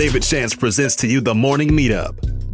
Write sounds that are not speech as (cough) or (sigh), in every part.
David Shands presents to you the morning meetup.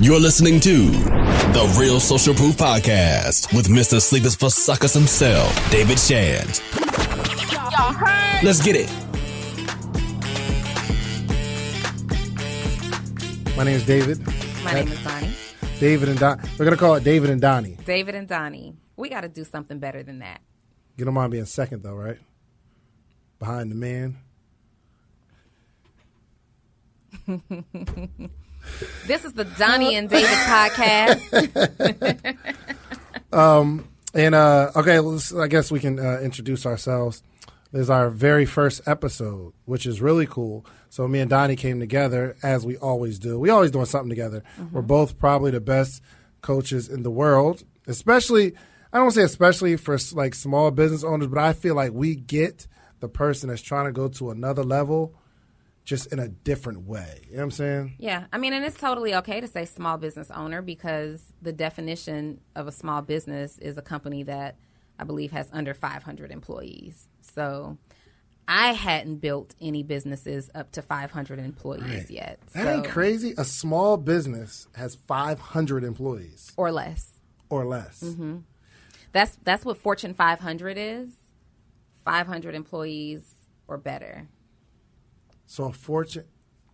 You're listening to the Real Social Proof Podcast with Mr. Sleepers for Suckers himself, David Shands. Let's get it. My name is David. My name is Donnie. David and Don. We're gonna call it David and Donnie. David and Donnie. We got to do something better than that. You don't mind being second though, right? Behind the man. (laughs) This is the Donnie and David podcast. (laughs) And uh, okay, let's, I guess we can uh, introduce ourselves. This is our very first episode, which is really cool. So me and Donnie came together as we always do. We always doing something together. We're both probably the best coaches in the world, especially. I don't say especially for like small business owners, but I feel like we get the person that's trying to go to another level just in a different way. You know what I'm saying? Yeah, I mean, and it's totally okay to say small business owner because the definition of a small business is a company that I believe has under 500 employees. So I hadn't built any businesses up to 500 employees yet. That ain't crazy. A small business has 500 employees Or less. or less. Mm-hmm. That's that's what Fortune 500 is. 500 employees or better. So Fortune,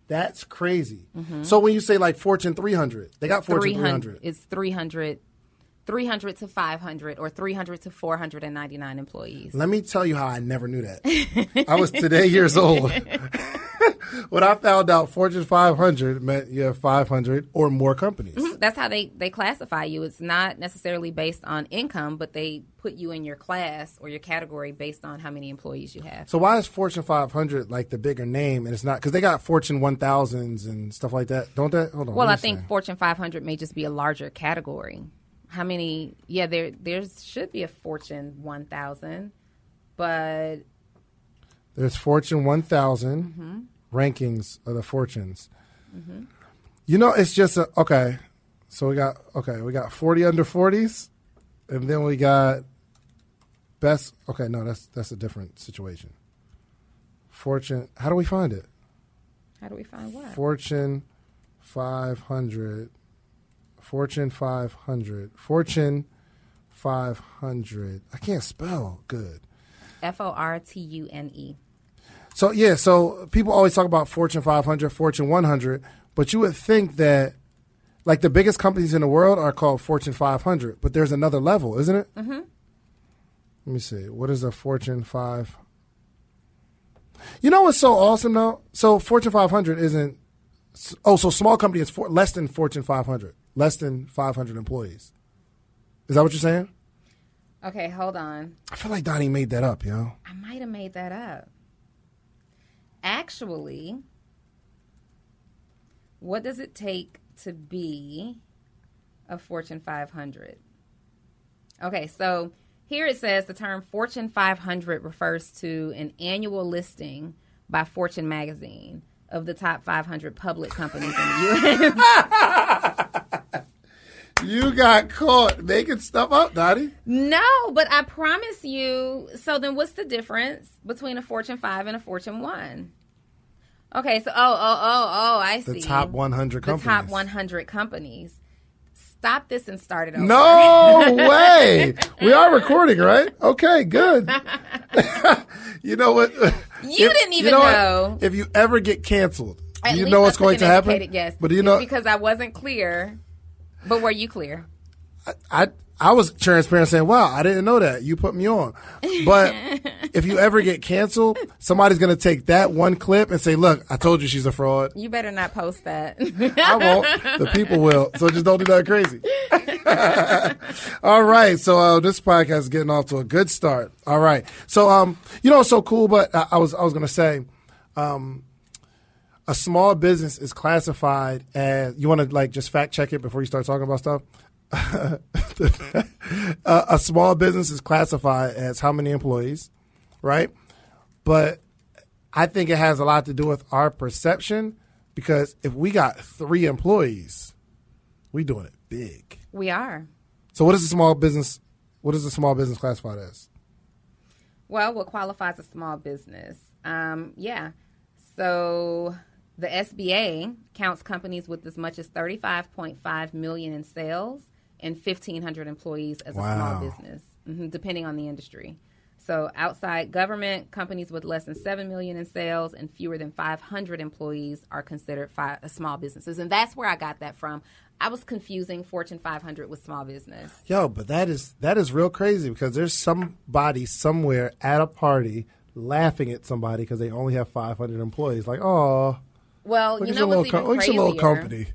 that's crazy. Mm-hmm. So when you say like Fortune 300, they got Fortune 300. It's 300, 300 to 500 or 300 to 499 employees. Let me tell you how I never knew that. I was today years old. (laughs) when I found out Fortune 500 meant you have 500 or more companies. Mm-hmm. That's how they, they classify you. It's not necessarily based on income, but they put you in your class or your category based on how many employees you have. So why is Fortune 500 like the bigger name and it's not because they got Fortune 1000s and stuff like that, don't they? Hold on. Well, I think. Fortune 500 may just be a larger category. How many? Yeah, there there should be a Fortune 1000, but There's Fortune 1000 Mm-hmm. rankings of the fortunes. You know, it's just a, okay. So we got okay, we got 40 under 40s, and then we got best. Okay, no, that's that's a different situation. Fortune. How do we find it? how do we find what? Fortune 500. Fortune 500. Fortune 500. I can't spell good. F O R T U N E. So yeah, so people always talk about Fortune 500, Fortune 100, but you would think that like the biggest companies in the world are called Fortune 500, but there's another level, isn't it? Mm-hmm. Let me see. What is a Fortune 5? You know what's so awesome though? So Fortune 500 isn't. Oh, so small company is for, less than Fortune 500, less than 500 employees. Is that what you're saying? Okay, hold on. I feel like Donnie made that up, yo. I might have made that up. Actually, what does it take to be a Fortune 500? Okay, so here it says the term Fortune 500 refers to an annual listing by Fortune magazine of the top 500 public companies in the U.S. (laughs) (laughs) You got caught making stuff up, Donnie. no, but I promise you. So then, what's the difference between a Fortune 5 and a Fortune 1? Okay, so oh oh oh oh, I The see. The top 100 companies. The top 100 companies. Stop this and start it over. No (laughs) way. We are recording, right? Okay, good. (laughs) you know what? You (laughs) didn't even what? know. If you ever get canceled, At you know what's going to happen. But you know? because I wasn't clear. But were you clear? I I was transparent saying, "Wow, I didn't know that. You put me on." But (laughs) if you ever get canceled, somebody's going to take that one clip and say, "Look, I told you she's a fraud." You better not post that. (laughs) I won't. The people will. So just don't do that crazy. (laughs) All right. So uh, this podcast is getting off to a good start. All right. So um, you know, it's so cool. But I, I was I was going to say, um, a small business is classified as. You want to like just fact check it before you start talking about stuff. (laughs) a, a small business is classified as how many employees, right? But I think it has a lot to do with our perception because if we got three employees, we doing it big. we are. So what is a small business? What is a small business classified as? Well, what qualifies a small business? Um, yeah. So the SBA counts companies with as much as 35.5 million in sales and 1,500 employees as a small business, hmm depending on the industry. So outside government, companies with less than 7 million in sales and fewer than 500 employees are considered fi- uh, small businesses. And that's where I got that from. I was confusing Fortune 500 with small business. Yo, but that is that is real crazy because there's somebody somewhere at a party laughing at somebody because they only have 500 employees. Like, oh, Well, you know what's even co- look at your crazier? little company.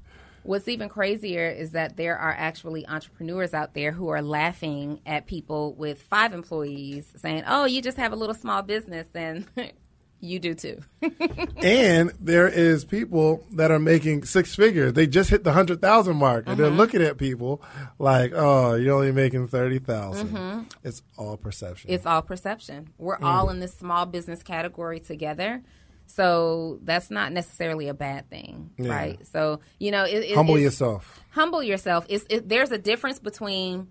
What's even crazier is that there are actually entrepreneurs out there who are laughing at people with five employees saying, "Oh, you just have a little small business and (laughs) you do too." (laughs) and there is people that are making six figures. They just hit the hundred thousand mark, and they're uh-huh. looking at people like, "Oh, you're only making thirty mm-hmm. It's all perception. it's all perception. We're mm. all in this small business category together. So that's not necessarily a bad thing, Yeah. right? So, you know, it, it, Humble yourself. humble yourself. It's, it, there's a difference between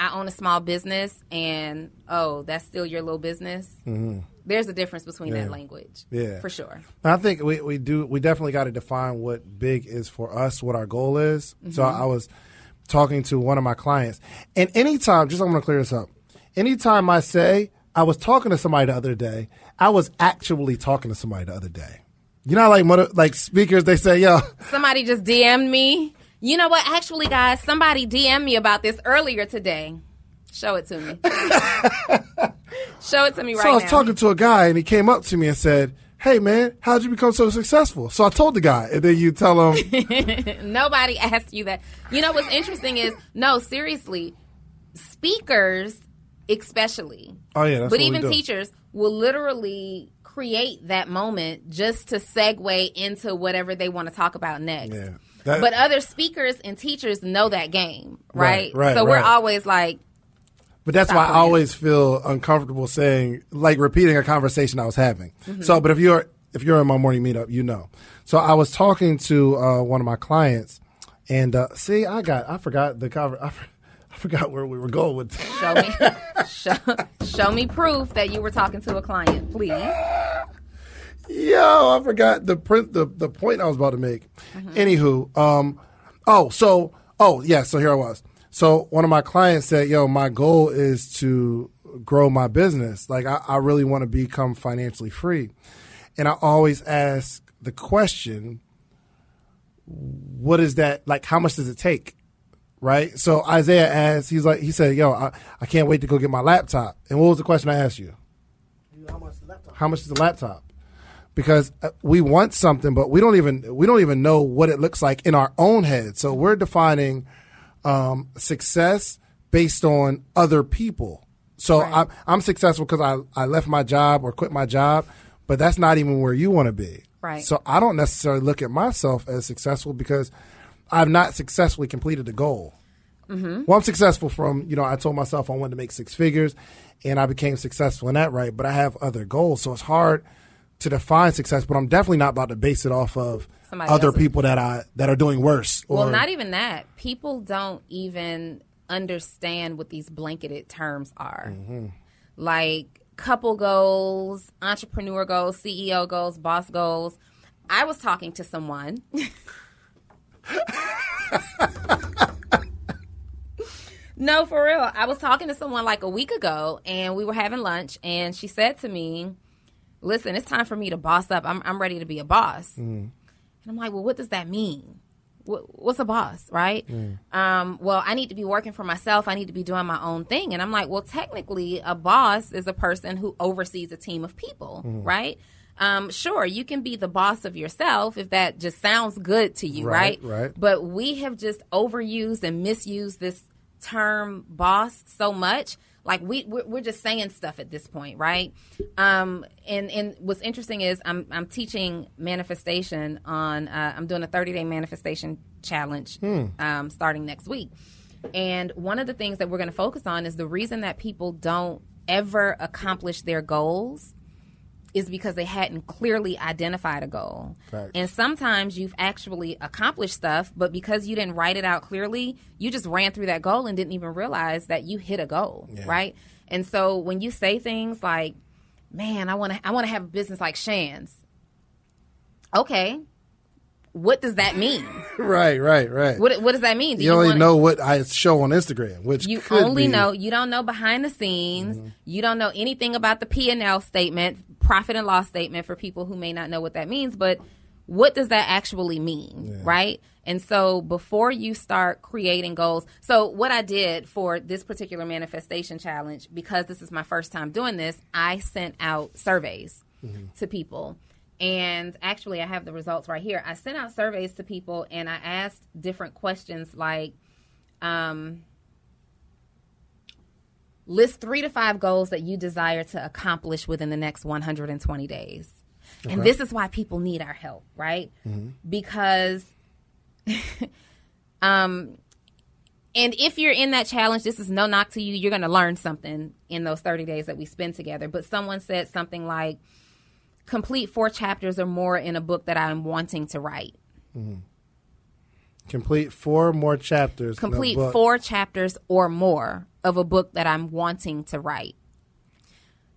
I own a small business and oh, that's still your little business. There's a difference between Mm-hmm. Yeah. that language, Yeah. for sure. I think we, we do we definitely got to define what big is for us, what our goal is. So I was talking to one of my clients, and anytime, just I'm going to clear this up. Anytime I say I was talking to somebody the other day, I was actually talking to somebody the other day. You know, like like speakers, they say, "Yo, Somebody just DM'd me. You know what? Actually, guys, somebody DM'd me about this earlier today. Show it to me. (laughs) Show it to me right now. So I was now. talking to a guy, and he came up to me and said, "Hey, man, how'd you become so successful?" So I told the guy, and then you tell him, (laughs) Nobody asked you that. You know what's interesting is no, seriously, speakers especially, "Oh yeah, that's but even we do." teachers will literally create that moment just to segue into whatever they want to talk about next. Yeah. That- but other speakers and teachers know that game, Right, right? right, so we're right. always like, But that's why I always feel uncomfortable saying, like, repeating a conversation I was having. Mm-hmm. So, but if you're if you're in my morning meetup, you know. So I was talking to uh, one of my clients, and uh, see, I got I forgot the conver- I, for- I forgot where we were going with. this. show me, show, show me proof that you were talking to a client, please. Yo, I forgot the print the the point I was about to make. Anywho, um, oh, so oh yeah, so here I was. So one of my clients said, "Yo, my goal is to grow my business. Like I, I really want to become financially free." And I always ask the question, "What is that? Like, how much does it take?" Right. So Isaiah asked, he's like, he said, "Yo, I, I can't wait to go get my laptop." And what was the question I asked you? How much is the laptop? How much is the laptop? Because uh, we want something, but we don't even we don't even know what it looks like in our own head. So we're defining um, success based on other people. So Right. I'm, I'm successful because I, I left my job or quit my job, but that's not even where you want to be. Right. So I don't necessarily look at myself as successful because I've not successfully completed the goal. Mm-hmm. Well, I'm successful from, you know, I told myself I wanted to make six figures and I became successful in that, right? But I have other goals. So it's hard to define success, but I'm definitely not about to base it off of Somebody other else's- people that I that are doing worse. Or, Well, not even that. People don't even understand what these blanketed terms are. Like couple goals, entrepreneur goals, CEO goals, boss goals. I was talking to someone. (laughs) (laughs) no, for real. I was talking to someone like a week ago and we were having lunch and she said to me, Listen, it's time for me to boss up. I'm, I'm ready to be a boss. And I'm like, well, what does that mean? wh- what's a boss, right? Um, well, I need to be working for myself. I need to be doing my own thing. And I'm like, well, technically, a boss is a person who oversees a team of people, right? Um, sure, you can be the boss of yourself if that just sounds good to you, Right, right? right. But we have just overused and misused this term boss so much. Like we we're, just saying stuff at this point, right? Um, and and what's interesting is I'm I'm teaching manifestation on uh, I'm doing a 30 day manifestation challenge um, starting next week, and one of the things that we're going to focus on is the reason that people don't ever accomplish their goals is because they hadn't clearly identified a goal. And sometimes you've actually accomplished stuff, but because you didn't write it out clearly, you just ran through that goal and didn't even realize that you hit a goal, right? And so when you say things like, "Man, I want to I want to have a business like Shan's." Okay. What does that mean? (laughs) Right, right, right. What what does that mean? Do you only wanna- know what I show on Instagram, which you only be- know you don't know behind the scenes mm-hmm. you don't know anything about the p&l statement profit and loss statement for people who may not know what that means but what does that actually mean right? And so before you start creating goals so what i did for this particular manifestation challenge because this is my first time doing this i sent out surveys to people. And actually i have the results right here. I sent out surveys to people and i asked different questions like um, list three to five goals that you desire to accomplish within the next 120 days. And this is why people need our help, right? Because, (laughs) um, and if you're in that challenge, this is no knock to you. You're going to learn something in those 30 days that we spend together. But someone said something like, complete four chapters or more in a book that I'm wanting to write. complete four more chapters. complete four chapters or more of a book that I'm wanting to write.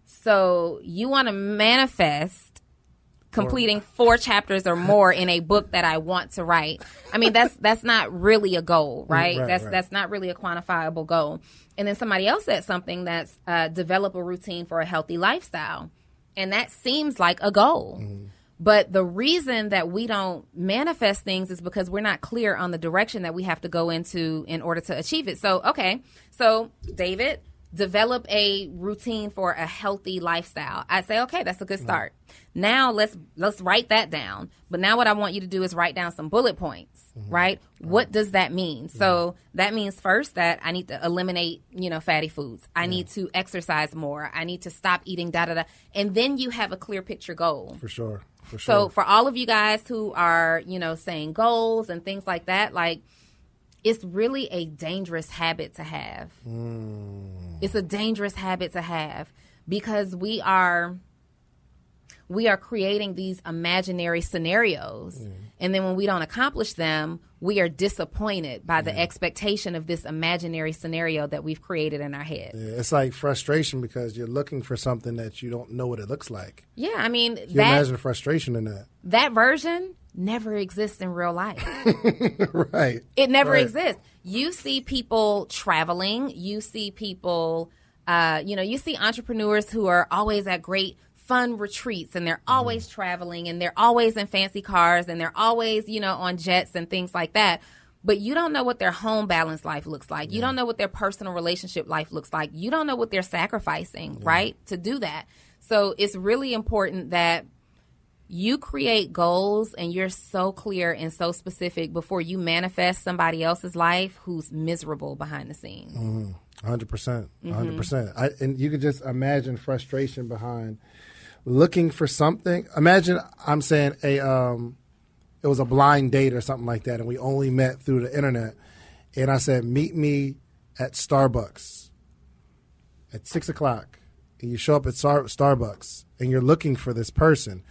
So you want to manifest completing four chapters or more in a book that I want to write. I mean that's (laughs) that's not really a goal, right? right, that's right. that's not really a quantifiable goal. And then somebody else said something that's uh, develop a routine for a healthy lifestyle, and that seems like a goal. Mm-hmm. But the reason that we don't manifest things is because we're not clear on the direction that we have to go into in order to achieve it. So, okay. So, David, develop a routine for a healthy lifestyle. I'd say, okay, that's a good mm-hmm. start. Now let's let's write that down. But now what I want you to do is write down some bullet points, mm-hmm. right? What does that mean? So mm-hmm. that means first that I need to eliminate, you know, fatty foods. I need to exercise more. I need to stop eating da da da. And then you have a clear picture goal. for sure. For sure. So for all of you guys who are, you know, saying goals and things like that, like it's really a dangerous habit to have. Hmm. It's a dangerous habit to have because we are we are creating these imaginary scenarios and then when we don't accomplish them, we are disappointed by the expectation of this imaginary scenario that we've created in our head. Yeah, it's like frustration because you're looking for something that you don't know what it looks like. Yeah, I mean You that imagine frustration in that, that version never exists in real life. (laughs) right? It never Right. exists. You see people traveling. You see people, uh, you know, you see entrepreneurs who are always at great fun retreats and they're always traveling and they're always in fancy cars and they're always, you know, on jets and things like that. But you don't know what their home balance life looks like. You don't know what their personal relationship life looks like. You don't know what they're sacrificing, right, to do that. So it's really important that you create goals and you're so clear and so specific before you manifest somebody else's life who's miserable behind the scenes. Hundred percent, Mm-hmm. hundred percent. And you could just imagine frustration behind looking for something. Imagine I'm saying a um, it was a blind date or something like that, and we only met through the internet. And I said, meet me at Starbucks at six o'clock. And you show up at Star- Starbucks, and you're looking for this person.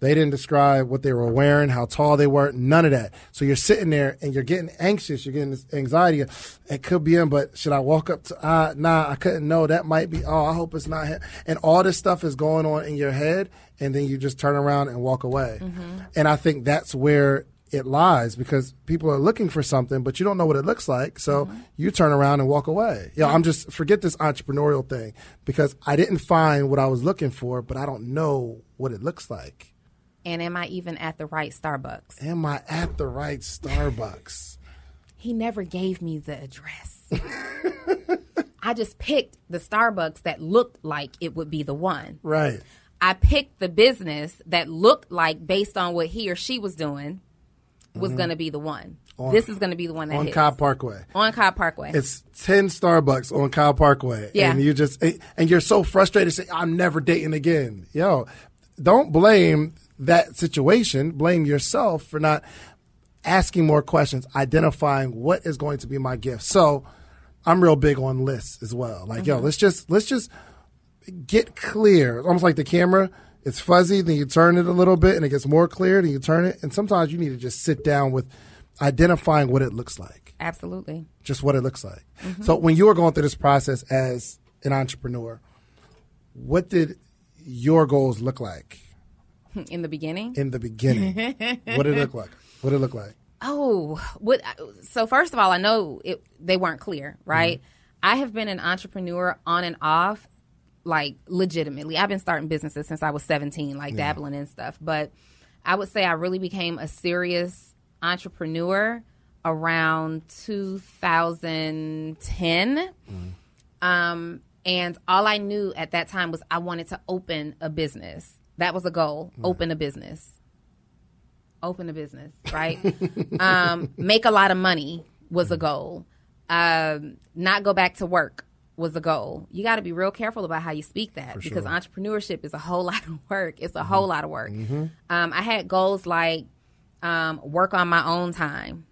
They didn't describe what they were wearing, how tall they were, none of that. So you're sitting there and you're getting anxious. You're getting this anxiety. It could be him, but should I walk up to? Uh, nah, I couldn't know. That might be. Oh, I hope it's not him. And all this stuff is going on in your head, and then you just turn around and walk away. And I think that's where it lies because people are looking for something, but you don't know what it looks like. So you turn around and walk away. Yeah, I'm just forget this entrepreneurial thing because I didn't find what I was looking for, but I don't know what it looks like. And am I even at the right Starbucks? Am I at the right Starbucks? He never gave me the address. I just picked the Starbucks that looked like it would be the one. right. I picked the business that looked like, based on what he or she was doing, was going to be the one. this is going to be the one that Mm-hmm. On hits. Cobb Parkway. on Cobb Parkway. It's 10 Starbucks on Cobb Parkway. Yeah. And you just, and you're so frustrated, say, I'm never dating again. Yo, don't blame that situation. Blame yourself for not asking more questions, identifying what is going to be my gift. So I'm real big on lists as well. Like, yo, mm-hmm. let's just, let's just get clear. It's almost like the camera. It's fuzzy, then you turn it a little bit and it gets more clear, then you turn it. And sometimes you need to just sit down with identifying what it looks like Absolutely. just what it looks like. Mm-hmm. So when you were going through this process as an entrepreneur, what did your goals look like (laughs) In the beginning. in the beginning? (laughs) what did it look like? What did it look like? Oh, what? So first of all, I know it, they weren't clear, right? I have been an entrepreneur on and off, like legitimately. I've been starting businesses since I was seventeen, like dabbling in stuff. But I would say I really became a serious entrepreneur around 2010. Um, and all I knew at that time was I wanted to open a business. That was a goal. Open a business open a business, right? (laughs) um, make a lot of money was a goal. Um, not go back to work was a goal. You got to be real careful about how you speak that because entrepreneurship is a whole lot of work. It's a whole lot of work. Um, I had goals like um, work on my own time.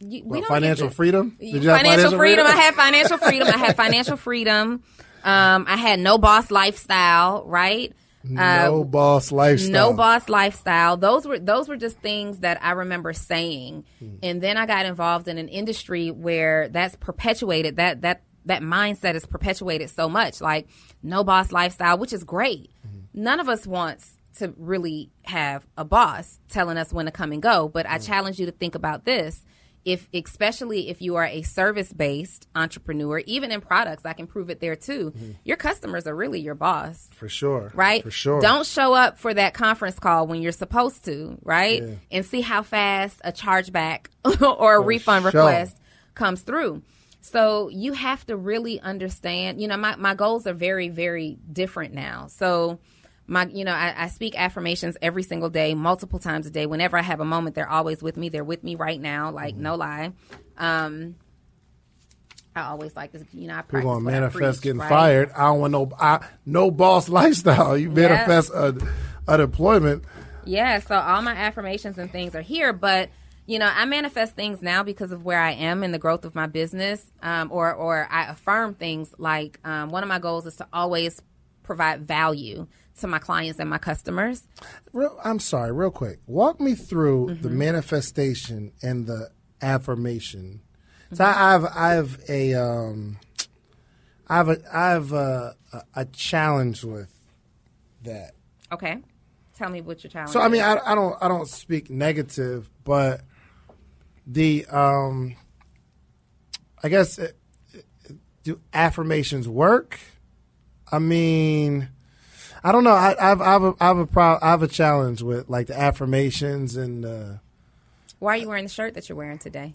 You, we don't financial freedom? Did you have financial, freedom. I had financial freedom. I had (laughs) financial freedom. Um, I had no boss lifestyle, right? No uh, boss lifestyle. no boss lifestyle. Those were those were just things that i remember saying. Hmm. And then i got involved in an industry where that's perpetuated that that that mindset is perpetuated so much like no boss lifestyle which is great. Hmm. None of us wants to really have a boss telling us when to come and go but i hmm. challenge you to think about this if especially if you are a service based entrepreneur even in products i can prove it there too mm-hmm. your customers are really your boss For sure. right? For sure. Don't show up for that conference call when you're supposed to, right? And see how fast a chargeback (laughs) or a refund sure. request comes through. So you have to really understand, you know, my, my goals are very, very different now. So my you know, I, I speak affirmations every single day, multiple times a day. Whenever I have a moment, they're always with me. They're with me right now, like Mm-hmm. no lie. Um I always like this, you know, I We're practice going to I manifest preach, getting right? fired. I don't want no I, no boss (laughs) lifestyle. You Yeah. manifest a, unemployment. Yeah, so all my affirmations and things are here, but you know, I manifest things now because of where I am in the growth of my business, um, or or I affirm things like um, one of my goals is to always provide value to my clients and my customers. Real, I'm sorry, real quick. Walk me through the Mm-hmm. manifestation and the affirmation. So I have I have a um, I have a I have a, a, a challenge with that. Okay, tell me what your challenge. So I mean. I, I don't I don't speak negative, but the um, I guess uh, do affirmations work? I mean, I don't know. I, I've I've a, I have a pro, I have a challenge with like the affirmations and uh, why are you wearing the shirt that you're wearing today?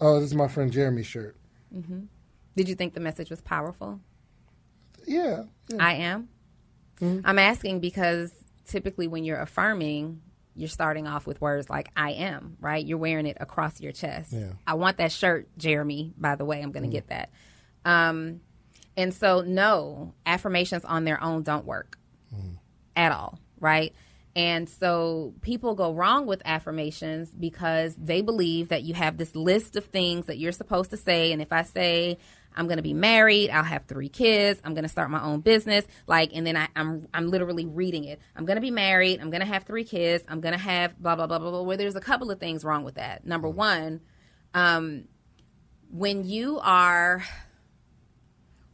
oh, this is my friend Jeremy's shirt. Did you think the message was powerful? Yeah, yeah. I am. I'm asking because typically when you're affirming, you're starting off with words like I am, right? You're wearing it across your chest. Yeah. I want that shirt, Jeremy, by the way. I'm going to get that. Um, and so, no, affirmations on their own don't work at all, right? And so people go wrong with affirmations because they believe that you have this list of things that you're supposed to say. And if I say, I'm going to be married, I'll have three kids, I'm going to start my own business, like, and then I, I'm, I'm literally reading it. I'm going to be married, I'm going to have three kids, I'm going to have blah, blah, blah, blah, blah. Where there's a couple of things wrong with that. Number one, um, when you are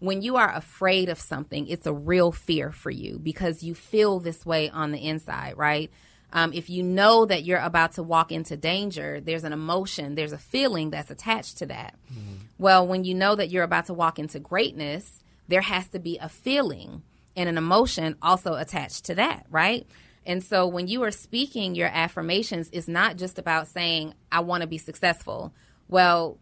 when you are afraid of something, it's a real fear for you because you feel this way on the inside, right? Um, if you know that you're about to walk into danger, there's an emotion, there's a feeling that's attached to that. Well, when you know that you're about to walk into greatness, there has to be a feeling and an emotion also attached to that, right? And so when you are speaking your affirmations, it's not just about saying, I want to be successful. Well,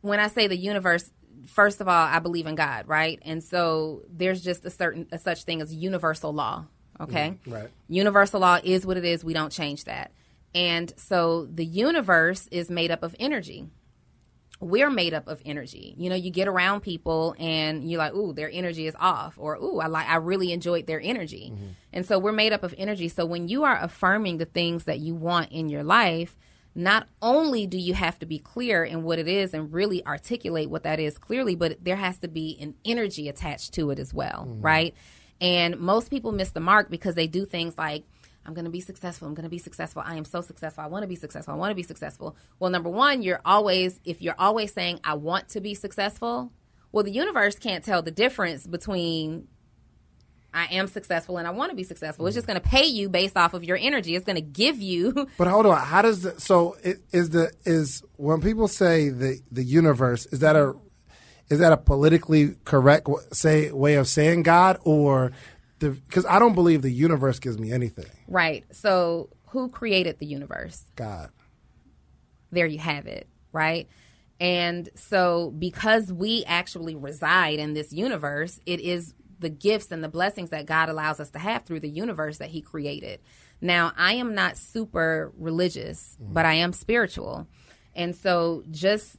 when I say the universe, first of all, I believe in God, right? And so there's just a certain a such thing as universal law. Okay. Mm-hmm. right. Universal law is what it is. We don't change that. And so the universe is made up of energy. We're made up of energy. You know, you get around people and you're like, ooh, their energy is off, or ooh, I like I really enjoyed their energy. Mm-hmm. And so we're made up of energy. So when you are affirming the things that you want in your life, not only do you have to be clear in what it is and really articulate what that is clearly, but there has to be an energy attached to it as well, mm-hmm. right? And most people miss the mark because they do things like, I'm going to be successful. I'm going to be successful. I am so successful. I want to be successful. I want to be successful. Well, number one, you're always, if you're always saying, I want to be successful, well, the universe can't tell the difference between I am successful and I want to be successful. It's mm. just going to pay you based off of your energy. It's going to give you (laughs) But hold on, how does the, so it, is the is when people say the the universe is that a is that a politically correct say way of saying God or the because I don't believe the universe gives me anything. right. So, who created the universe? God. there you have it, right? And so, because we actually reside in this universe, it is the gifts and the blessings that God allows us to have through the universe that He created. Now, I am not super religious, mm-hmm. but I am spiritual. And so, just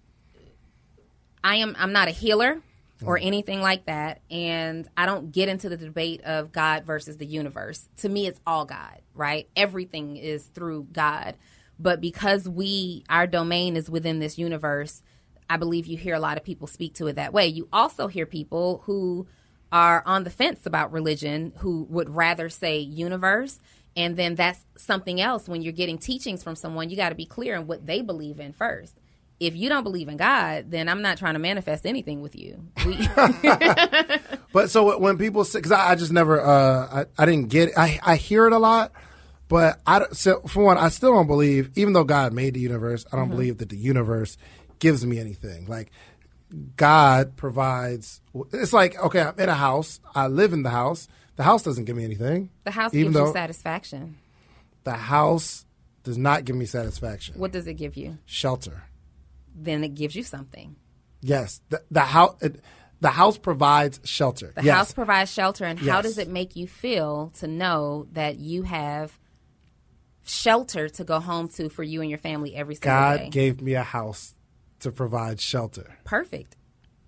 I am I'm not a healer or mm-hmm. anything like that and I don't get into the debate of God versus the universe. To me it's all God, right? Everything is through God. But because we our domain is within this universe, I believe you hear a lot of people speak to it that way. You also hear people who are on the fence about religion who would rather say universe and then that's something else when you're getting teachings from someone you got to be clear in what they believe in first if you don't believe in God, then I'm not trying to manifest anything with you. We, (laughs) But so when people say, because I, I just never, uh, I, I didn't get it. I, I hear it a lot, but I, so for one, I still don't believe, even though God made the universe, I don't believe that the universe gives me anything. Like, God provides, it's like, okay, I'm in a house, I live in the house. The house doesn't give me anything. the house gives you satisfaction. the house does not give me satisfaction. What does it give you? Shelter. Then it gives you something. Yes. The, the house, it, the house provides shelter. The yes. house provides shelter, and how does it make you feel to know that you have shelter to go home to for you and your family every single God day? God gave me a house to provide shelter. Perfect.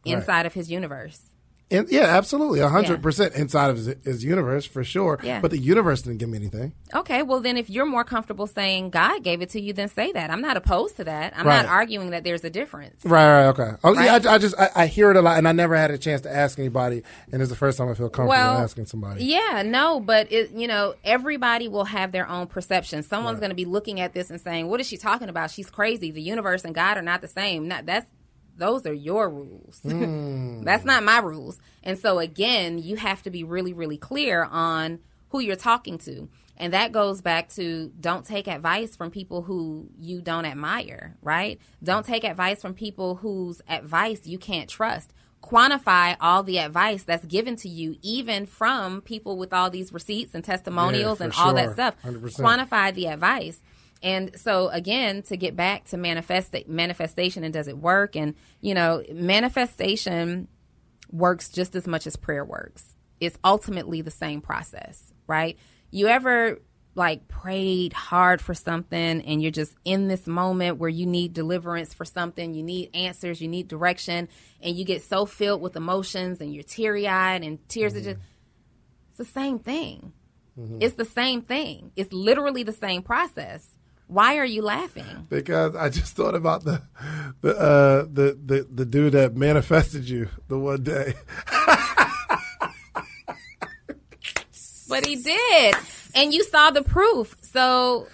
Inside of His universe. And yeah, absolutely, hundred percent inside of his, his universe for sure. Yeah. But the universe didn't give me anything. Okay, well then, if you're more comfortable saying God gave it to you, then say that. I'm not opposed to that. I'm Right. not arguing that there's a difference. Right, right, okay. Oh yeah, I, I just I, I hear it a lot, and I never had a chance to ask anybody, and it's the first time I feel comfortable well, asking somebody. Yeah, no, but it, you know, everybody will have their own perception. Someone's going to be looking at this and saying, "What is she talking about? She's crazy. The universe and God are not the same." Not that's those are your rules. (laughs) Hmm. that's not my rules. And so again, you have to be really, really clear on who you're talking to. And that goes back to don't take advice from people who you don't admire, right? Don't take advice from people whose advice you can't trust quantify all the advice that's given to you, even from people with all these receipts and testimonials for and all that stuff. 100%. Quantify the advice. And so again, to get back to manifest manifestation and does it work? And you know, manifestation works just as much as prayer works. It's ultimately the same process, right? You ever like prayed hard for something and you're just in this moment where you need deliverance for something, you need answers, you need direction, and you get so filled with emotions and you're teary eyed and tears are mm-hmm. just it's the same thing. Mm-hmm. It's the same thing. It's literally the same process. Why are you laughing? Because I just thought about the the uh, the, the the dude that manifested you the one day. But he did. And you saw the proof. So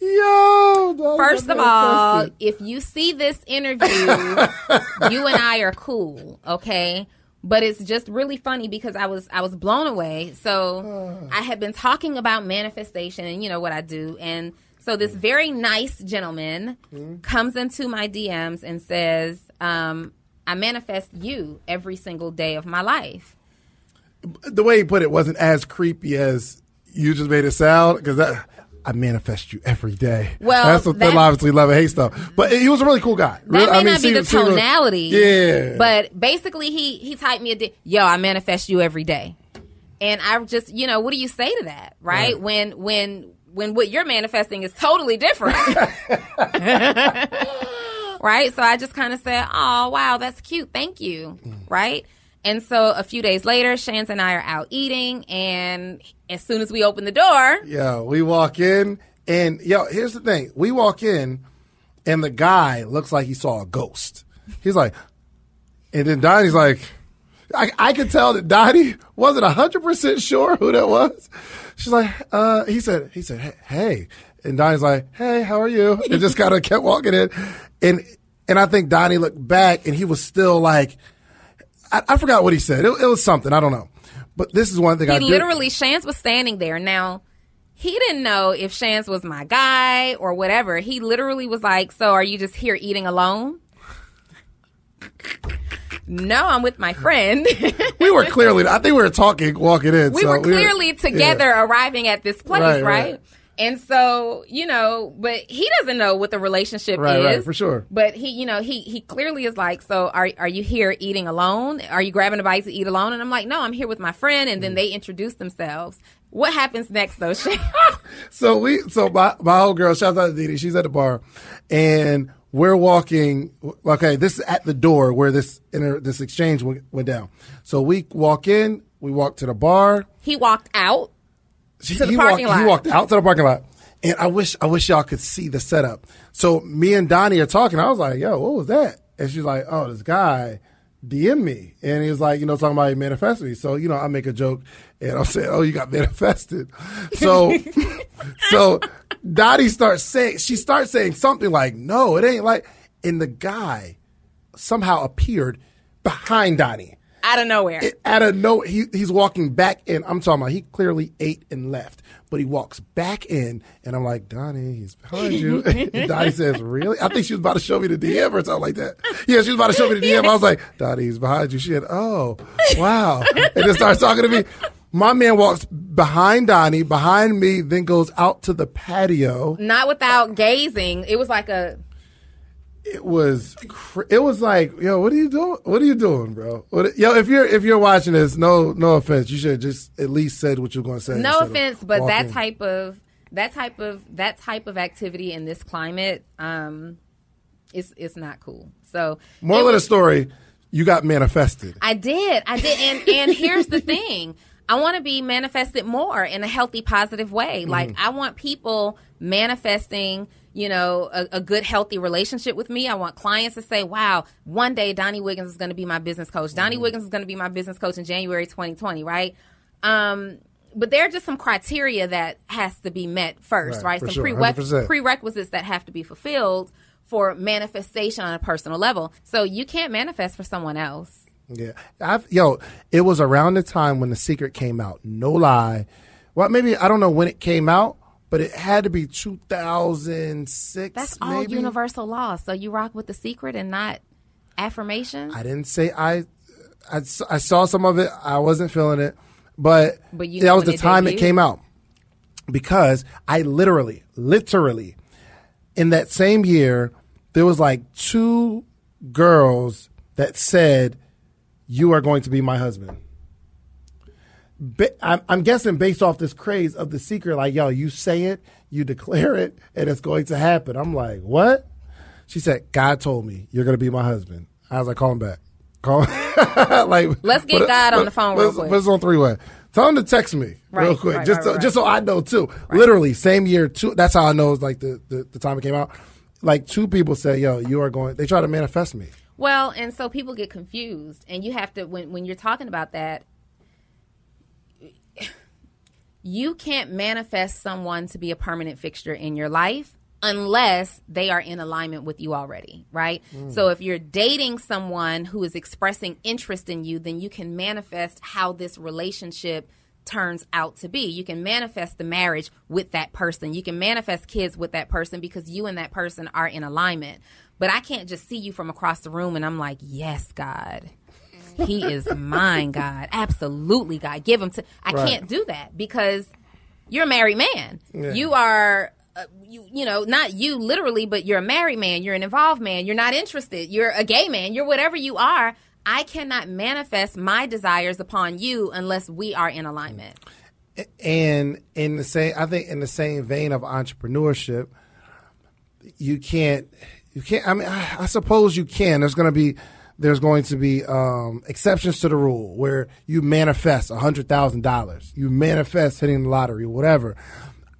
Yo, First of all, if you see this interview, (laughs) you and I are cool, okay? But it's just really funny because I was I was blown away. So I had been talking about manifestation and you know what I do, and so this very nice gentleman comes into my DMs and says, um, "I manifest you every single day of my life." the way he put it wasn't as creepy as you just made it sound because that. I manifest you every day. Well, that's what that- they obviously love and hate stuff. But he was a really cool guy. That Really- may I mean, not be the tonality. Yeah. But basically, he he typed me a di- yo. I manifest you every day, and I just you know what do you say to that, right? Right. When when when what you're manifesting is totally different. (laughs) right? So I just kind of said, "Oh, wow, that's cute. Thank you." Mm. Right? And so a few days later, Shands and I are out eating, and as soon as we open the door, yeah, we walk in, and yo, here's the thing: we walk in, and the guy looks like he saw a ghost. He's like, and then Donnie's like, I, I could tell that Donnie wasn't hundred percent sure who that was. She's like, uh, he said, he said, "Hey," and Donnie's like, hey, how are you? And just kind of kept walking in, and and I think Donnie looked back, and he was still like, I, I forgot what he said. It, it was something I don't know, but this is one thing he do- literally Shands was standing there. Now he didn't know if Shands was my guy or whatever. He literally was like, "So are you just here eating alone?" No, I'm with my friend. (laughs) we were clearly. I think we were talking walking in. we so were clearly together yeah. arriving at this place, Right, right, right. And so, you know, but he doesn't know what the relationship Right, is. right, for sure. But he, you know, he he clearly is like, so are are you here eating alone? Are you grabbing a bite to eat alone? And I'm like, no, I'm here with my friend. And then Mm. they introduce themselves. What happens next, though, Shay? (laughs) So we. So my my whole girl. Shout out to Didi. She's at the bar, and we're walking. Okay, this is at the door where this inter, this exchange went, went down. So we walk in. We walk to the bar. he walked out. She, To the he parking walked, He walked out to the parking lot. And I wish I wish y'all could see the setup. So me and Donnie are talking. I was like, "Yo, what was that?" And she's like, "Oh, this guy DM me." And he was like, "You know, talking about he manifested me." So you know, I make a joke, and I'm saying, "Oh, you got (laughs) manifested." So, (laughs) so Dottie starts saying, she starts saying something like, "No, it ain't like." And the guy somehow appeared behind Donnie Out of nowhere. it, out of no, he, he's walking back in. I'm talking about he clearly ate and left, but he walks back in, and I'm like, Donnie, he's behind you. and (laughs) (laughs) Donnie says, Really? I think she was about to show me the DM or something like that. Yeah, she was about to show me the DM. I was like, Donnie, he's behind you. She said, Oh, wow. (laughs) and then starts talking to me. My man walks behind Donnie, behind me, then goes out to the patio. Not without gazing. It was like a. It was, cr- it was like, yo, what are you doing? What are you doing, bro? What, yo, if you're if you're watching this, no no offense, you should have just at least said what you're going to say. No instead of offense, but that type of that type of that type of activity in this climate, um, it's it's not cool. So moral it of the story, you got manifested. I did. I did. And and here's the thing. (laughs) I want to be manifested more in a healthy, positive way. Mm-hmm. Like I want people manifesting, you know, a, a good, healthy relationship with me. I want clients to say, "Wow, one day Donnie Wiggins is going to be my business coach. Mm-hmm. Donnie Wiggins is going to be my business coach in January 2020." Right? Um, but there are just some criteria that has to be met first, Right, right? Some sure, prereq- 100%. prerequisites that have to be fulfilled for manifestation on a personal level. So you can't manifest for someone else. Yeah, I've, yo, it was around the time when the secret came out. No lie. Well, maybe I don't know when it came out, but it had to be 2006. That's all maybe. universal law. So you rock with the secret and not affirmation. I didn't say I, I. I, saw some of it. I wasn't feeling it, but, But that was the it time it came out because I literally, literally, in that same year, there was like two girls that said, "You are going to be my husband." I'm, guessing based off this craze of the secret, like, yo, you say it, you declare it, and it's going to happen. I'm like, what? She said, God told me you're going to be my husband. I was like, call him back. Call him. (laughs) like, Let's get put- God on the phone real let's- quick. Us on three way. Tell him to text me real quick, right, just right, so, right. just so I know too. Literally, same year, two. That's how I know it's like the, the the time it came out. Like two people say, "Yo, you are going." They try to manifest me. Well, and so people get confused, and you have to when when you're talking about that, you can't manifest someone to be a permanent fixture in your life unless they are in alignment with you already, right? Mm. So if you're dating someone who is expressing interest in you, then you can manifest how this relationship turns out to be. You can manifest the marriage with that person. You can manifest kids with that person because you and that person are in alignment. But I can't just see you from across the room and I'm like, "Yes, God." He is mine, God. Absolutely, God. Give him to I Right. can't do that because you're a married man. Yeah. You are. Uh, you, you know, not you literally, but you're a married man. You're an involved man. You're not interested. You're a gay man. You're whatever you are. I cannot manifest my desires upon you unless we are in alignment. and in the same i think in the same vein of entrepreneurship you can't you can't i mean i, I suppose you can there's going to be there's going to be um, exceptions to the rule where you manifest $100000 you manifest hitting the lottery whatever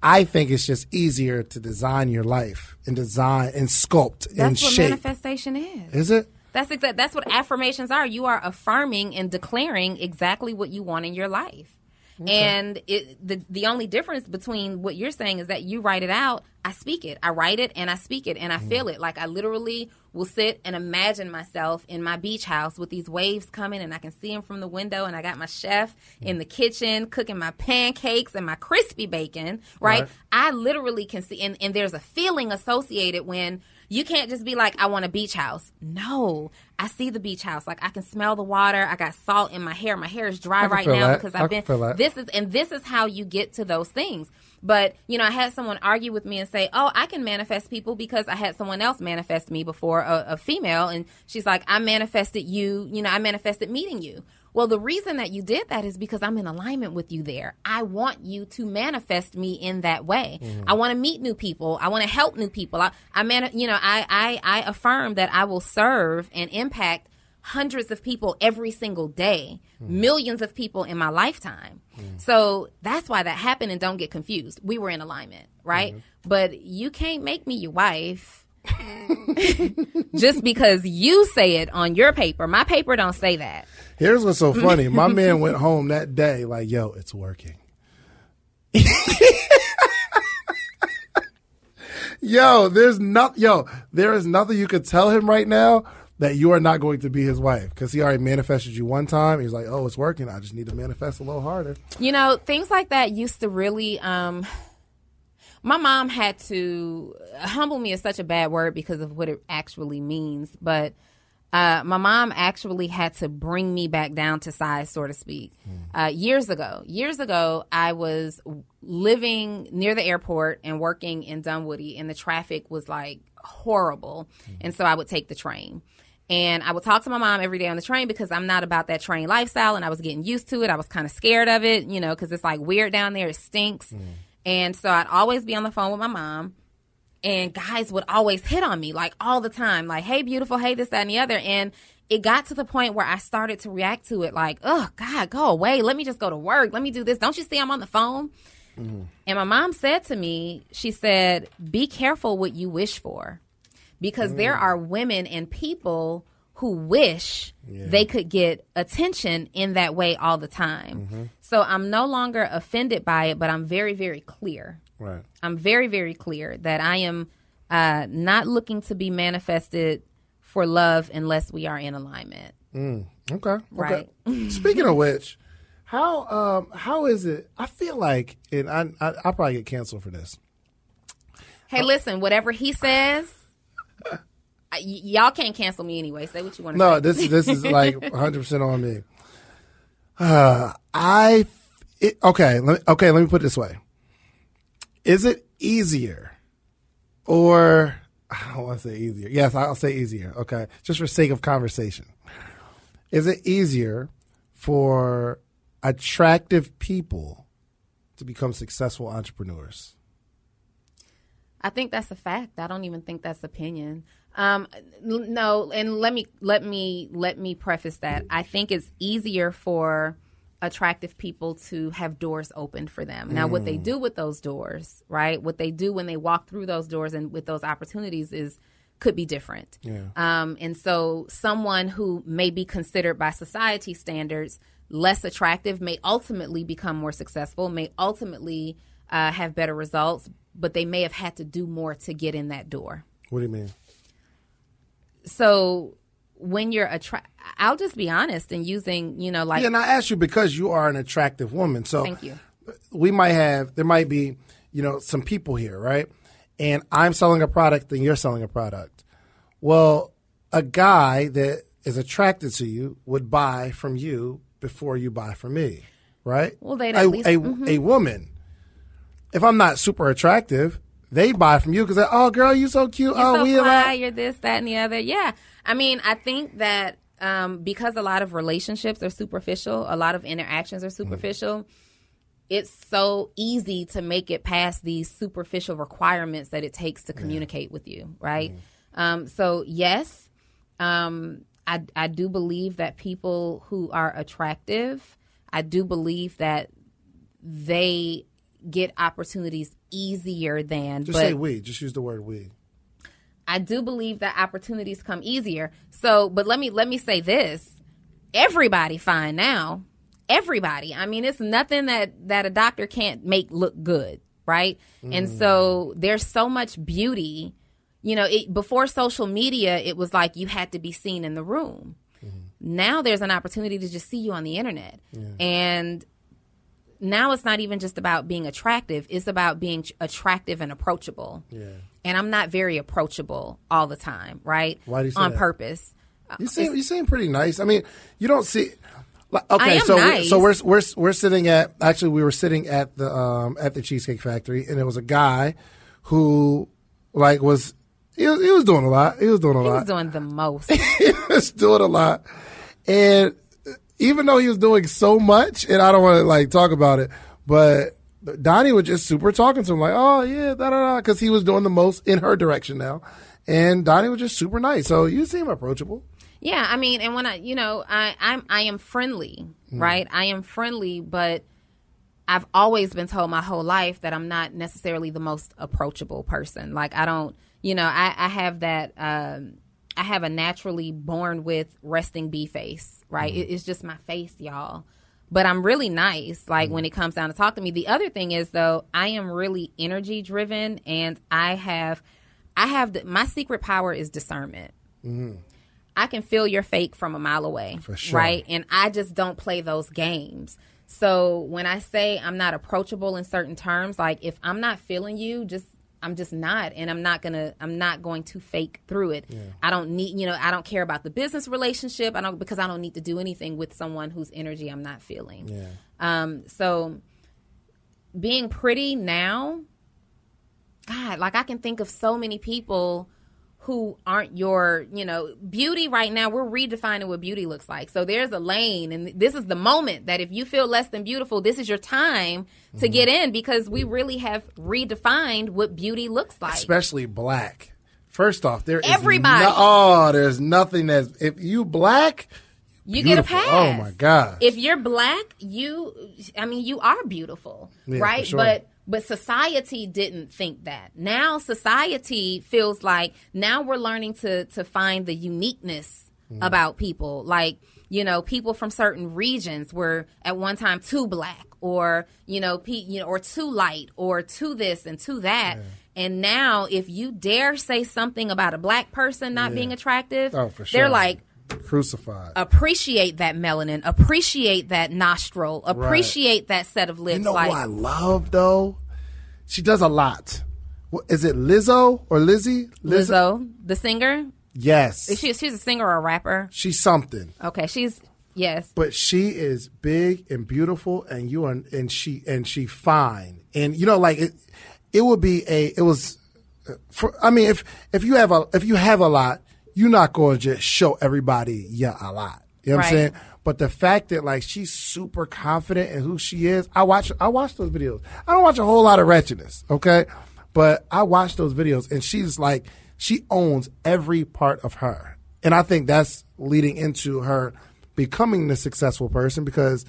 i think it's just easier to design your life and design and sculpt and That's what shape manifestation is. is it That's exact. That's what affirmations are. You are affirming and declaring exactly what you want in your life. And it, the the only difference between what you're saying is that you write it out. I speak it. I write it and I speak it and I mm. feel it. Like I literally will sit and imagine myself in my beach house with these waves coming and I can see them from the window and I got my chef in mm. the kitchen cooking my pancakes and my crispy bacon. Right? Right. I literally can see and, and there's a feeling associated when you can't just be like, I want a beach house. No, I see the beach house. Like I can smell the water. I got salt in my hair. My hair is dry right now that. because I've been. This is and this is how you get to those things. But you know, I had someone argue with me and say, "Oh, I can manifest people because I had someone else manifest me before, a, a female." And she's like, "I manifested you. You know, I manifested meeting you." Well, the reason that you did that is because I'm in alignment with you there. I want you to manifest me in that way. Mm. I want to meet new people. I want to help new people. I, I man, you know, I, I, I affirm that I will serve and impact hundreds of people every single day, mm. millions of people in my lifetime. Mm. So that's why that happened. And don't get confused. We were in alignment, right? Mm-hmm. But you can't make me your wife. (laughs) just because you say it on your paper my paper don't say that here's what's so funny my (laughs) man went home that day like yo it's working (laughs) yo, there's not yo, there is nothing you could tell him right now that you are not going to be his wife because he already manifested you one time. He's like, oh, it's working. I just need to manifest a little harder. You know, things like that used to really. Um, my mom had to humble me is such a bad word because of what it actually means, but uh, my mom actually had to bring me back down to size, so to speak. Uh, years ago, years ago, I was living near the airport and working in Dunwoody, and the traffic was like horrible, and so I would take the train. And I would talk to my mom every day on the train because I'm not about that train lifestyle and I was getting used to it. I was kind of scared of it, you know, because it's like weird down there. It stinks. And so I'd always be on the phone with my mom. And guys would always hit on me like all the time, like, hey, beautiful, hey, this, that, and the other. And it got to the point where I started to react to it like, oh, God, go away. Let me just go to work. Let me do this. Don't you see I'm on the phone? Mm-hmm. And my mom said to me, she said, be careful what you wish for because there mm. are women and people who wish they could get attention in that way all the time. So I'm no longer offended by it, but I'm very, very clear. Right. I'm very, very clear that I am uh, not looking to be manifested for love unless we are in alignment. Okay. okay. Right. (laughs) Speaking of which, how um how is it? I feel like, and I, I I'll probably get canceled for this. Hey, listen, whatever he says, I- y- y'all can't cancel me anyway. Say what you want to No, say. this this is (laughs) like 100 percent on me. Uh, I it, okay. Let me, okay. Let me put it this way: Is it easier, or I don't want to say easier? Yes, I'll say easier. Okay, just for sake of conversation, is it easier for attractive people to become successful entrepreneurs? I think that's a fact. I don't even think that's opinion. Um, no, and let me let me let me preface that. I think it's easier for attractive people to have doors opened for them. Now, what they do with those doors, right? What they do when they walk through those doors and with those opportunities is could be different. Yeah. Um, and so, someone who may be considered by society standards less attractive may ultimately become more successful, may ultimately uh, have better results, but they may have had to do more to get in that door. What do you mean? So, when you're attract, I'll just be honest and using, you know, like, Yeah, and I ask you because you are an attractive woman. So Thank you. we might have there might be you know some people here right and i'm selling a product and you're selling a product well a guy that is attracted to you would buy from you before you buy from me right Well, they'd a, least- a, mhm. a woman if I'm not super attractive, they buy from you because oh girl, you're so cute. You're oh, so we fly, you're this, that, and the other. Yeah. I mean, I think that um, because a lot of relationships are superficial, a lot of interactions are superficial, it's so easy to make it past these superficial requirements that it takes to communicate with you, right? Um, so, yes, um, I, I do believe that people who are attractive, I do believe that they get opportunities easier than. just say we. Just use the word we. I do believe that opportunities come easier. So, but let me let me say this: everybody fine now. Everybody. I mean, it's nothing that that a doctor can't make look good, right? And mm. so there's so much beauty. You know, it, before social media, it was like you had to be seen in the room. Mm-hmm. Now there's an opportunity to just see you on the internet, and now it's not even just about being attractive; it's about being attractive and approachable. Yeah. And I'm not very approachable all the time, right? Why do you say on that? purpose? You seem you seem pretty nice. I mean, you don't see. like, Okay, am so we- nice. so we're we're we're sitting at actually we were sitting at the um at the Cheesecake Factory and there was a guy who like was he was, he was doing a lot. He was doing a He lot. He was doing the most. (laughs) he was doing a lot, and even though he was doing so much, and I don't want to like talk about it, but Donnie was just super talking to him like, oh yeah, da da da, because he was doing the most in her direction now, and Donnie was just super nice. So you seem approachable. Yeah, I mean, and when I, you know, I, I'm, I am friendly, right? I am friendly, but I've always been told my whole life that I'm not necessarily the most approachable person. Like I don't, you know, I, I have that, um, I have a naturally born with resting B face, right? Mm-hmm. It, it's just my face, y'all. But I'm really nice, like mm-hmm. when it comes down to talk to me. The other thing is though, I am really energy driven, and I have, I have the, my secret power is discernment. Mm-hmm. I can feel your fake from a mile away. For sure. Right. And I just don't play those games. So when I say I'm not approachable in certain terms, like if I'm not feeling you, just I'm just not and I'm not gonna I'm not going to fake through it. I don't need you know, I don't care about the business relationship. I don't because I don't need to do anything with someone whose energy I'm not feeling. Yeah. Um so being pretty now, God, like I can think of so many people who aren't your, you know, beauty right now. We're redefining what beauty looks like. So there's a lane, and this is the moment that if you feel less than beautiful, this is your time to mm-hmm. get in because we really have redefined what beauty looks like. especially black. First off, there is Everybody. no- oh, there's nothing that if you black, you get a oh, pass. Oh my god! If you're black, you, I mean, you are beautiful, Yeah, right? sure. But but society didn't think that. Now society feels like now we're learning to to find the uniqueness Mm. about people. Like you know, people from certain regions were at one time too black, or you know, pe- you know, or too light, or too this and too that. And now, if you dare say something about a black person not being attractive, Oh, sure. they're like, Crucified. appreciate that melanin, appreciate that nostril, appreciate that set of lips. you know like who I love though? She does a lot. Is it Lizzo or Lizzie? Lizzo, the singer. Yes, Is she, she's a singer or a rapper. she's something. Okay, she's yes. but she is big and beautiful and you are and she and she fine and you know like it it would be a it was uh, for i mean if if you have a if you have a lot you're not going to just show everybody yeah a lot you know what i'm saying? But the fact that like she's super confident in who she is i watch i watch those videos. I don't watch a whole lot of wretchedness okay? But i watch those videos and she's like she owns every part of her. And i think that's leading into her becoming the successful person because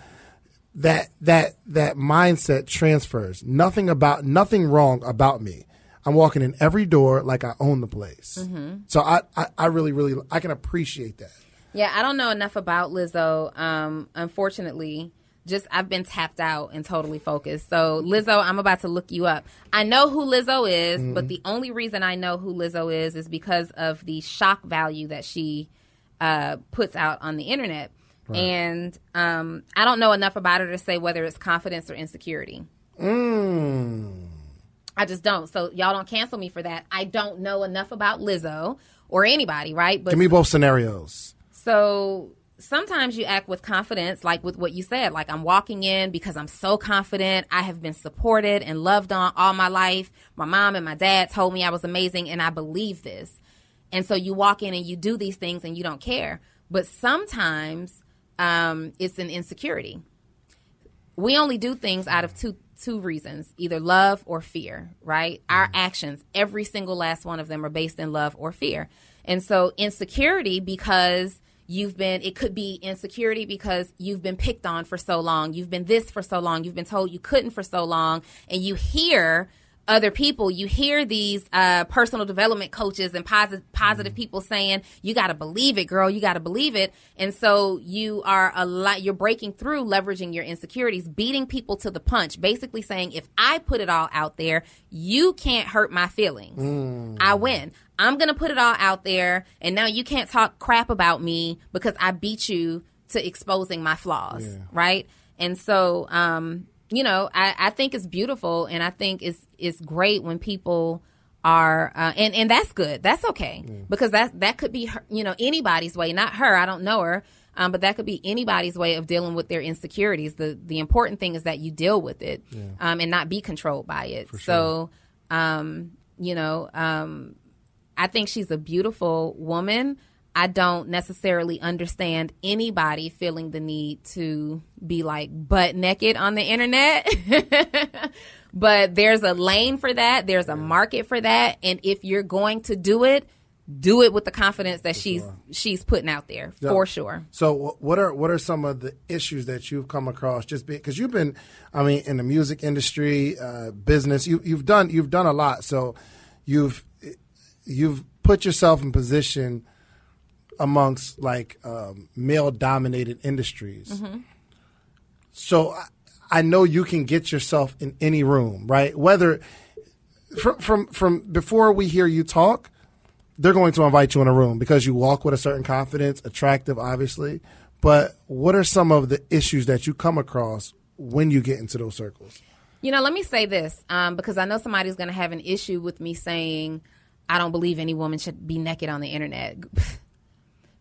that that that mindset transfers. Nothing about nothing wrong about me. I'm walking in every door like I own the place. So I, I I really really I can appreciate that. Yeah, I don't know enough about Lizzo. Um, unfortunately, just I've been tapped out and totally focused. So Lizzo, I'm about to look you up. I know who Lizzo is, but the only reason I know who Lizzo is is because of the shock value that she uh, puts out on the internet. And um, I don't know enough about her to say whether it's confidence or insecurity. I just don't. So y'all don't cancel me for that. I don't know enough about Lizzo or anybody, right? But Give me both scenarios. so sometimes you act with confidence, like with what you said. Like I'm walking in because I'm so confident. I have been supported and loved on all my life. My mom and my dad told me I was amazing, and I believe this. And so you walk in and you do these things and you don't care. But sometimes um, it's an insecurity. We only do things out of two two reasons either love or fear right? Our actions every single last one of them are based in love or fear. And so insecurity because you've been it could be insecurity because you've been picked on for so long you've been this for so long you've been told you couldn't for so long and you hear other people you hear these uh, personal development coaches and positive positive people saying you got to believe it girl. You got to believe it. And so you are a lot you're breaking through leveraging your insecurities beating people to the punch basically saying if i put it all out there you can't hurt my feelings. I win. I'm gonna put it all out there and now you can't talk crap about me because i beat you to exposing my flaws right? And so um you know, I, I think it's beautiful, and I think it's it's great when people are, uh, and and that's good. That's okay because that that could be her, you know anybody's way, not her. I don't know her, um, but that could be anybody's way of dealing with their insecurities. The the important thing is that you deal with it um, and not be controlled by it. So, um, you know, um, I think she's a beautiful woman. I don't necessarily understand anybody feeling the need to be like butt naked on the internet. (laughs) but there's a lane for that, there's a market for that, and if you're going to do it, do it with the confidence that she's she's putting out there for sure. So, what are what are some of the issues that you've come across? Just because you've been, I mean, in the music industry, uh, business, you, you've done you've done a lot. So, you've you've put yourself in position amongst like um, male dominated industries. So, I, I know you can get yourself in any room, right? Whether from from from before we hear you talk they're going to invite you in a room because you walk with a certain confidence, attractive, obviously. But what are some of the issues that you come across when you get into those circles? You know, let me say this um, because I know somebody's going to have an issue with me saying I don't believe any woman should be naked on the internet. (laughs)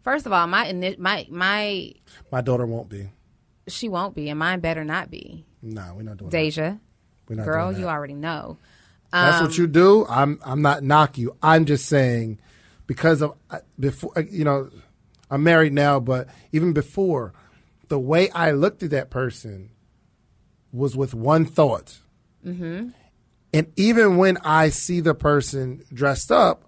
First of all, my my my My daughter won't be. she won't be, and mine better not be. No, we're not doing Deja, that. We're not girl, doing you already know. That's Um, what you do. I'm I'm not knock you. I'm just saying because of before uh, you know I'm married now, but even before the way I looked at that person was with one thought. Mm-hmm. And even when I see the person dressed up,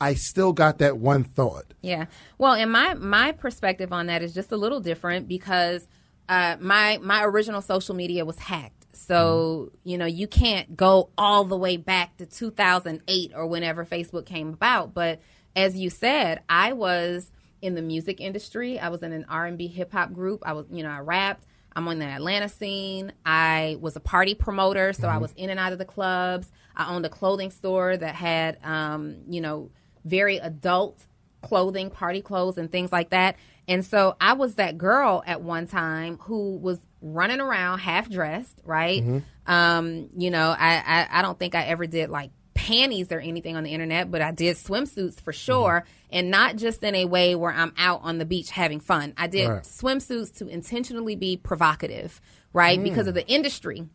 I still got that one thought. Yeah. Well, and my my perspective on that is just a little different because uh, my my original social media was hacked. So you know you can't go all the way back to 2008 or whenever Facebook came about. But as you said, I was in the music industry. I was in an R&B hip hop group. I was you know I rapped. I'm on the Atlanta scene. I was a party promoter, so I was in and out of the clubs. I owned a clothing store that had, um, you know, very adult clothing, party clothes, and things like that. And so I was that girl at one time who was running around half dressed, right? Mm-hmm. Um, you know, I, I I don't think I ever did like panties or anything on the internet, but I did swimsuits for mm-hmm. sure, and not just in a way where I'm out on the beach having fun. I did Right. swimsuits to intentionally be provocative, right? Because mm. of the industry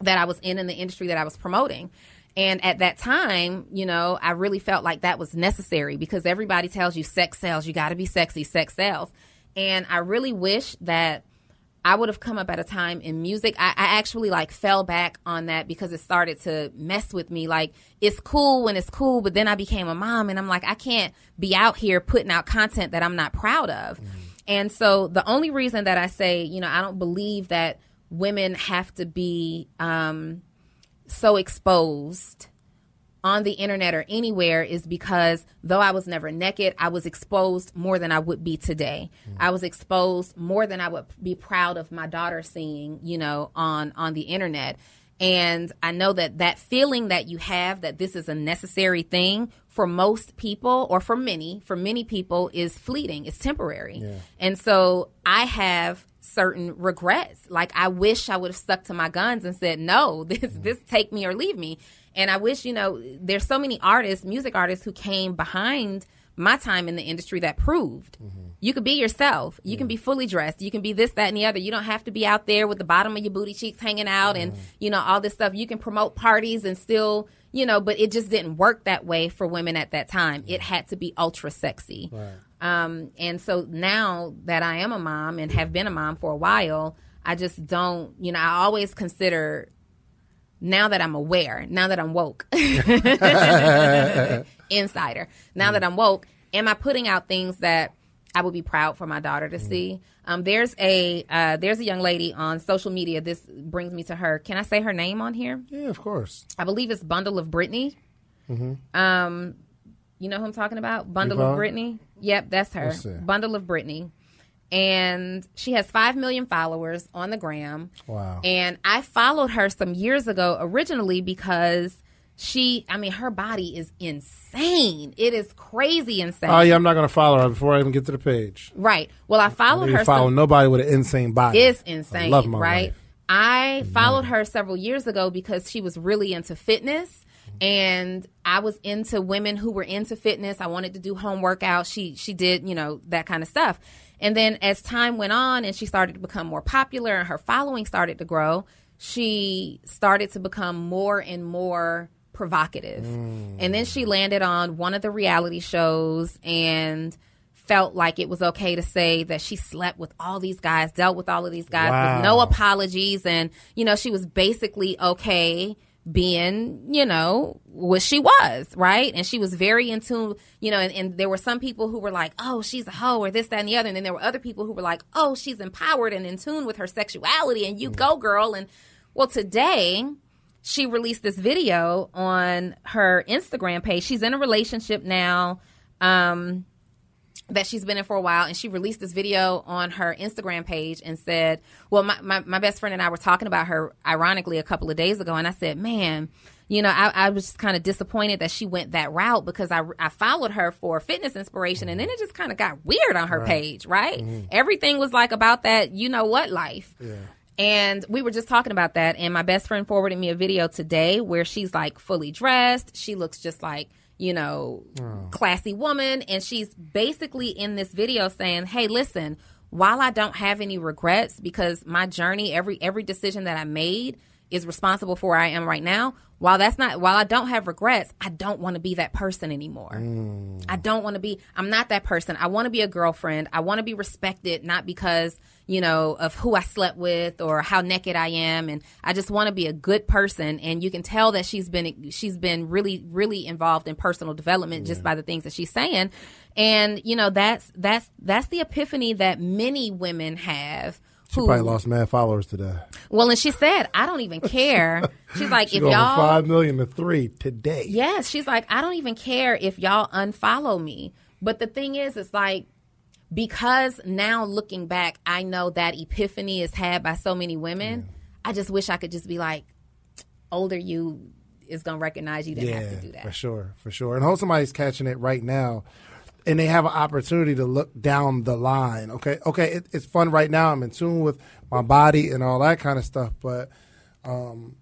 that I was in and the industry that I was promoting. And at that time, you know, I really felt like that was necessary because everybody tells you sex sells, you got to be sexy, sex sells. And I really wish that I would have come up at a time in music. I, I actually like fell back on that because it started to mess with me. Like it's cool when it's cool, but then I became a mom and I'm like, I can't be out here putting out content that I'm not proud of. And so the only reason that I say, you know, I don't believe that women have to be um, so exposed on the internet or anywhere is because though I was never naked, I was exposed more than I would be today. Hmm. I was exposed more than I would be proud of my daughter seeing, you know, on on the internet. And I know that that feeling that you have that this is a necessary thing for most people or for many, for many people is fleeting. It's temporary. And so I have certain regrets. Like I wish I would have stuck to my guns and said, "No, (laughs) this mm-hmm. this take me or leave me." And I wish, you know, there's so many artists, music artists who came behind my time in the industry that proved mm-hmm. you could be yourself. You can be fully dressed. You can be this, that, and the other. You don't have to be out there with the bottom of your booty cheeks hanging out and, you know, all this stuff. You can promote parties and still, you know, but it just didn't work that way for women at that time. It had to be ultra sexy. Um, and so now that I am a mom and have been a mom for a while, I just don't, you know, I always consider now that I'm aware, now that I'm woke, (laughs) insider, now that I'm woke, am I putting out things that I would be proud for my daughter to see? Um, there's a uh, there's a young lady on social media. This brings me to her. Can I say her name on here? Yeah, of course. I believe it's Bundle of Brittany. Hmm. Um, you know who I'm talking about? Bundle Yvonne? of Brittany. Yep, that's her. Bundle of Brittany. And she has five million followers on the gram. Wow. And I followed her some years ago originally because she, I mean, her body is insane. It is crazy insane. Oh yeah, I'm not gonna follow her before I even get to the page. Right. Well, I followed You her. follow some- nobody with an insane body. is I insane, love my right? wife. I mm-hmm. followed her several years ago because she was really into fitness and I was into women who were into fitness. I wanted to do home workouts. She she did, you know, that kind of stuff. And then as time went on and she started to become more popular and her following started to grow, she started to become more and more provocative. Mm. And then she landed on one of the reality shows and felt like it was okay to say that she slept with all these guys, dealt with all of these guys with no apologies and you know she was basically okay being you know what she was right? And she was very in tune you know and, and there were some people who were like oh she's a hoe or this that and the other. And then there were other people who were like oh she's empowered and in tune with her sexuality and you go girl. And well today she released this video on her Instagram page. She's in a relationship now um, that she's been in for a while, and she released this video on her Instagram page and said, Well, my, my, my best friend and I were talking about her ironically a couple of days ago, and I said, Man, you know, I, I was just kind of disappointed that she went that route because I, I followed her for fitness inspiration, and then it just kind of got weird on her page, right? Mm-hmm. Everything was like about that, you know what life. And we were just talking about that, and my best friend forwarded me a video today where she's like fully dressed. She looks just like, you know, hmm. classy woman. And she's basically in this video saying, Hey, listen, while I don't have any regrets because my journey, every every decision that I made is responsible for where I am right now. While that's not while I don't have regrets, I don't want to be that person anymore. Hmm. I don't want to be I'm not that person. I want to be a girlfriend. I want to be respected not because, you know, of who I slept with or how naked I am and I just want to be a good person and you can tell that she's been she's been really really involved in personal development just by the things that she's saying. And you know, that's that's that's the epiphany that many women have She who probably lost mad followers today. well, and she said, I don't even care. (laughs) She's like, She if y'all five million to three today. Yes, she's like, I don't even care if y'all unfollow me. But the thing is, it's like because now looking back, I know that epiphany is had by so many women. I just wish I could just be like, older you is gonna recognize you didn't have to do that. for sure, for sure. And hope somebody's catching it right now, and they have an opportunity to look down the line. Okay, okay, it, it's fun right now. I'm in tune with my body and all that kind of stuff. But um,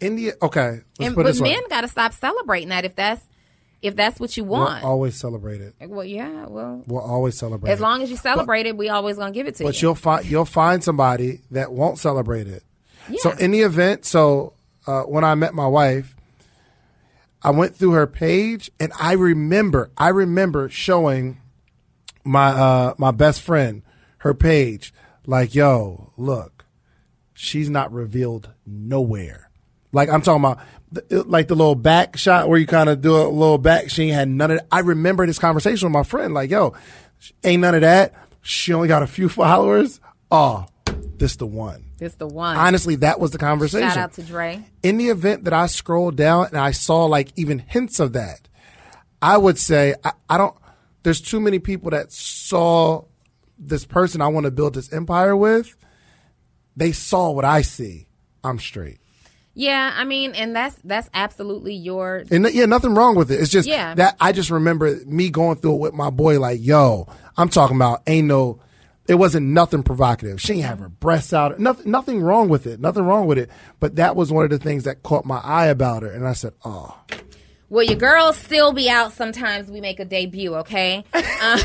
India, okay, let's And put but men got to stop celebrating that if that's if that's what you We'll want. always celebrate it. well, yeah, well, We'll always celebrate. as long as you celebrate it, we always gonna give it to but you. But you'll find you'll find somebody that won't celebrate it. So in the event, so uh, when I met my wife, I went through her page and I remember I remember showing my uh, my best friend her page like yo look she's not revealed nowhere like I'm talking about the, like the little back shot where you kind of do a little back she ain't had none of that. I remember this conversation with my friend like yo ain't none of that she only got a few (laughs) followers oh this the one This the one. honestly that was the conversation Shout out to Dre. in the event that I scrolled down and I saw like even hints of that, I would say I, I don't. There's too many people that saw this person I want to build this empire with. They saw what I see. I'm straight, Yeah, I mean, and that's that's absolutely your and yeah, nothing wrong with it. It's just Yeah. that I just remember me going through it with my boy. Like, yo, I'm talking about ain't no. It wasn't nothing provocative. She ain't have her breasts out. Nothing, nothing wrong with it. Nothing wrong with it. But that was one of the things that caught my eye about her, and I said, "Oh, Well, your girls still be out sometimes. We make a debut, okay? (laughs) (laughs) Uh,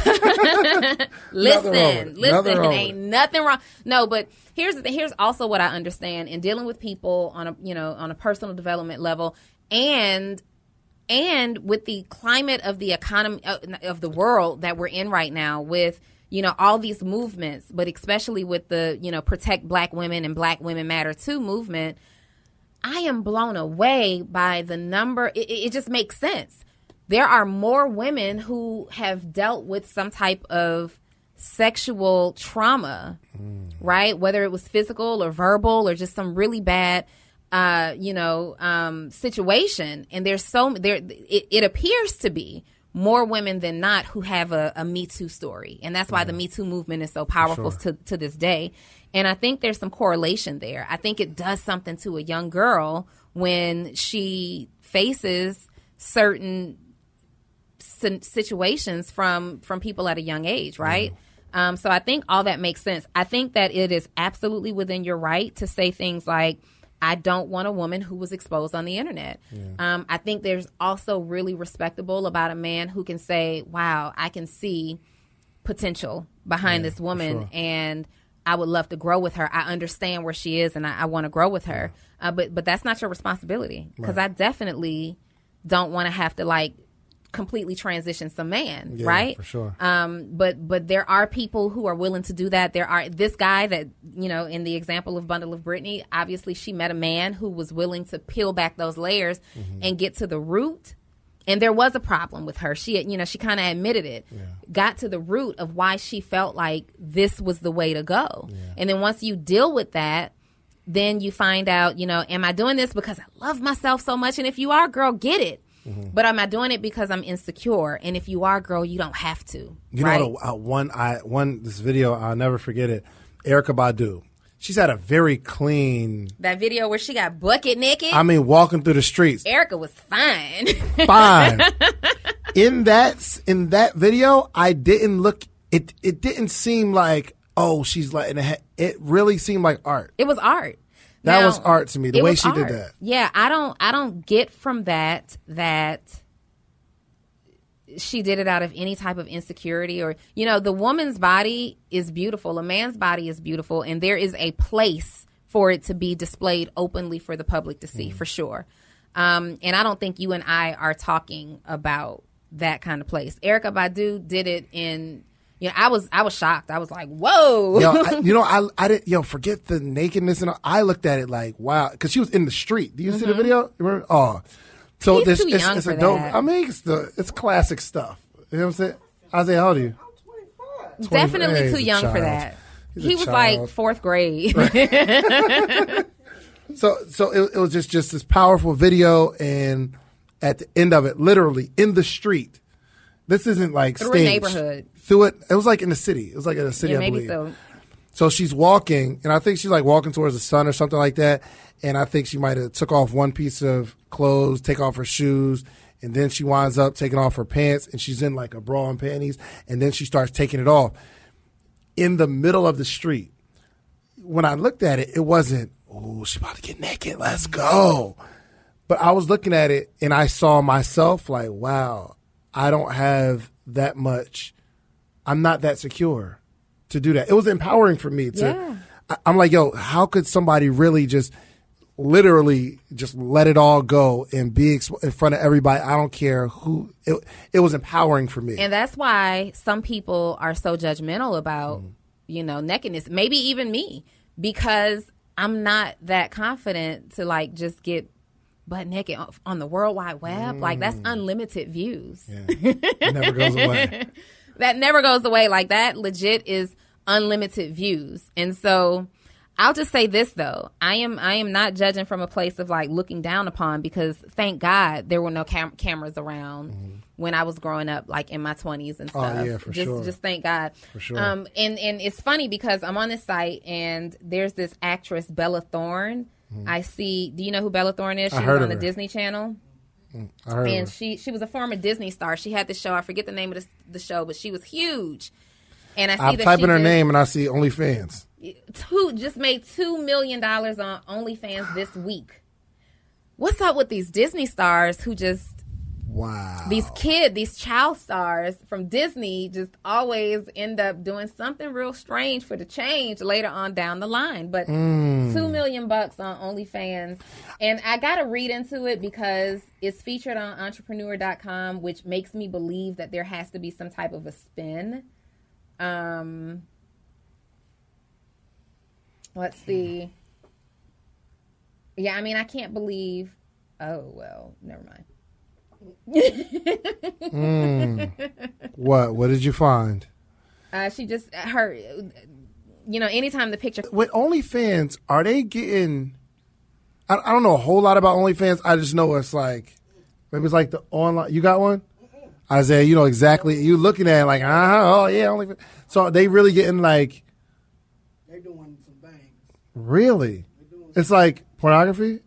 listen, it. listen. Nothing ain't nothing wrong. No, but here's the. Here's also what I understand in dealing with people on a you know on a personal development level, and and with the climate of the economy uh, of the world that we're in right now, with you know all these movements, but especially with the you know protect Black women and Black Women Matter too movement. I am blown away by the number. It, it just makes sense. There are more women who have dealt with some type of sexual trauma, right? Whether it was physical or verbal or just some really bad, uh, you know, um, situation. And there's so there. It, it appears to be more women than not who have a, a Me Too story, and that's why the Me Too movement is so powerful to to this day. And I think there's some correlation there. I think it does something to a young girl when she faces certain situations from from people at a young age, right? Um, so I think all that makes sense. I think that it is absolutely within your right to say things like, "I don't want a woman who was exposed on the internet." Um, I think there's also really respectable about a man who can say, "Wow, I can see potential behind this woman and." I would love to grow with her. I understand where she is, and I, I want to grow with her. Uh, but but that's not your responsibility because I definitely don't want to have to like completely transition some man, Yeah, right? for sure. Um, but but there are people who are willing to do that. There are this guy that you know in the example of Bundle of Brittany. Obviously, she met a man who was willing to peel back those layers and get to the root. And there was a problem with her. She, you know, she kind of admitted it. Got to the root of why she felt like this was the way to go. And then once you deal with that, then you find out, you know, am I doing this because I love myself so much? And if you are, girl, get it. But am I doing it because I'm insecure? And if you are, girl, you don't have to. You right? know, uh, one I one this video I'll never forget it. Erykah Badu. She's had a very clean. that video where she got bucket naked. I mean, walking through the streets, Erykah was fine. (laughs) fine. in that in that video, I didn't look. It it didn't seem like oh she's letting it. It really seemed like art. it was art. That Now, was art to me, the way she did that. Yeah, I don't I don't get from that that she did it out of any type of insecurity or you know, the woman's body is beautiful, a man's body is beautiful and there is a place for it to be displayed openly for the public to Mm-hmm. see for sure. Um, and I don't think you and I are talking about that kind of place. Erykah Badu did it in you know, I was I was shocked. I was like, "Whoa!" Yo, I, (laughs) you know, I I didn't. Yo, forget the nakedness and all. I looked at it like wow, because she was in the street. Do you see the video? Remember? Oh, so. He's this too it's, young it's for a dope. that. I mean, it's the it's classic stuff. You know what I'm saying? Isaiah, how old are you? I'm 25. Definitely Hey, too a young for child. that. He's a he was child. like fourth grade. (laughs) (laughs) So so it, it was just just this powerful video, and at the end of it, literally in the street. This isn't like Through a staged. neighborhood. Through it, it was like in the city. It was like in the city, yeah, I maybe believe. so. So she's walking, and I think she's like walking towards the sun or something like that. And I think she might have took off one piece of clothes, take off her shoes, and then she winds up taking off her pants, and she's in like a bra and panties, and then she starts taking it off in the middle of the street. When I looked at it, it wasn't, oh, she's about to get naked, let's go. But I was looking at it, and I saw myself like, wow, I don't have that much. I'm not that secure to do that. It was empowering for me to. Yeah. I, I'm like, yo, how could somebody really just, literally, just let it all go and be in front of everybody? I don't care who. It, it was empowering for me. And that's why some people are so judgmental about, Mm. you know, nakedness. Maybe even me, because I'm not that confident to like just get butt naked on- the World Wide Web. Like that's unlimited views. it never goes away. (laughs) that never goes away. Like that legit is unlimited views. And so I'll just say this though. I am I am not judging from a place of like looking down upon because thank God there were no cam- cameras around when I was growing up like in my 20s and Mm-hmm. Oh, stuff. yeah, for just sure. just thank God. For sure. Um and and it's funny because I'm on this site and there's this actress Bella Thorne. I see do you know who Bella Thorne is? She Mm-hmm. I was on the. Disney Channel I heard and she she was a former Disney star. She had the show. I forget the name of the, the show, but she was huge. And I see I'm that typing her name and I see OnlyFans. Two just made two million dollars on OnlyFans this week. What's up with these Disney stars who just Wow. these kid, these child stars from Disney just always end up doing something real strange for the change later on down the line. But hmm. two million bucks on OnlyFans. And I gotta read into it because it's featured on entrepreneur.com, which makes me believe that there has to be some type of a spin. Um let's see. Yeah, I mean I can't believe oh well, never mind. (laughs) what? What did you find? Uh, she just her, you know, anytime the picture. With OnlyFans, are they getting? I, I don't know a whole lot about OnlyFans. I just know it's like maybe it's like the online. You got one, Isaiah? You know exactly. You looking at it like, uh huh. Oh yeah, OnlyFans. So they really getting like They doing some things. really? It's like pornography.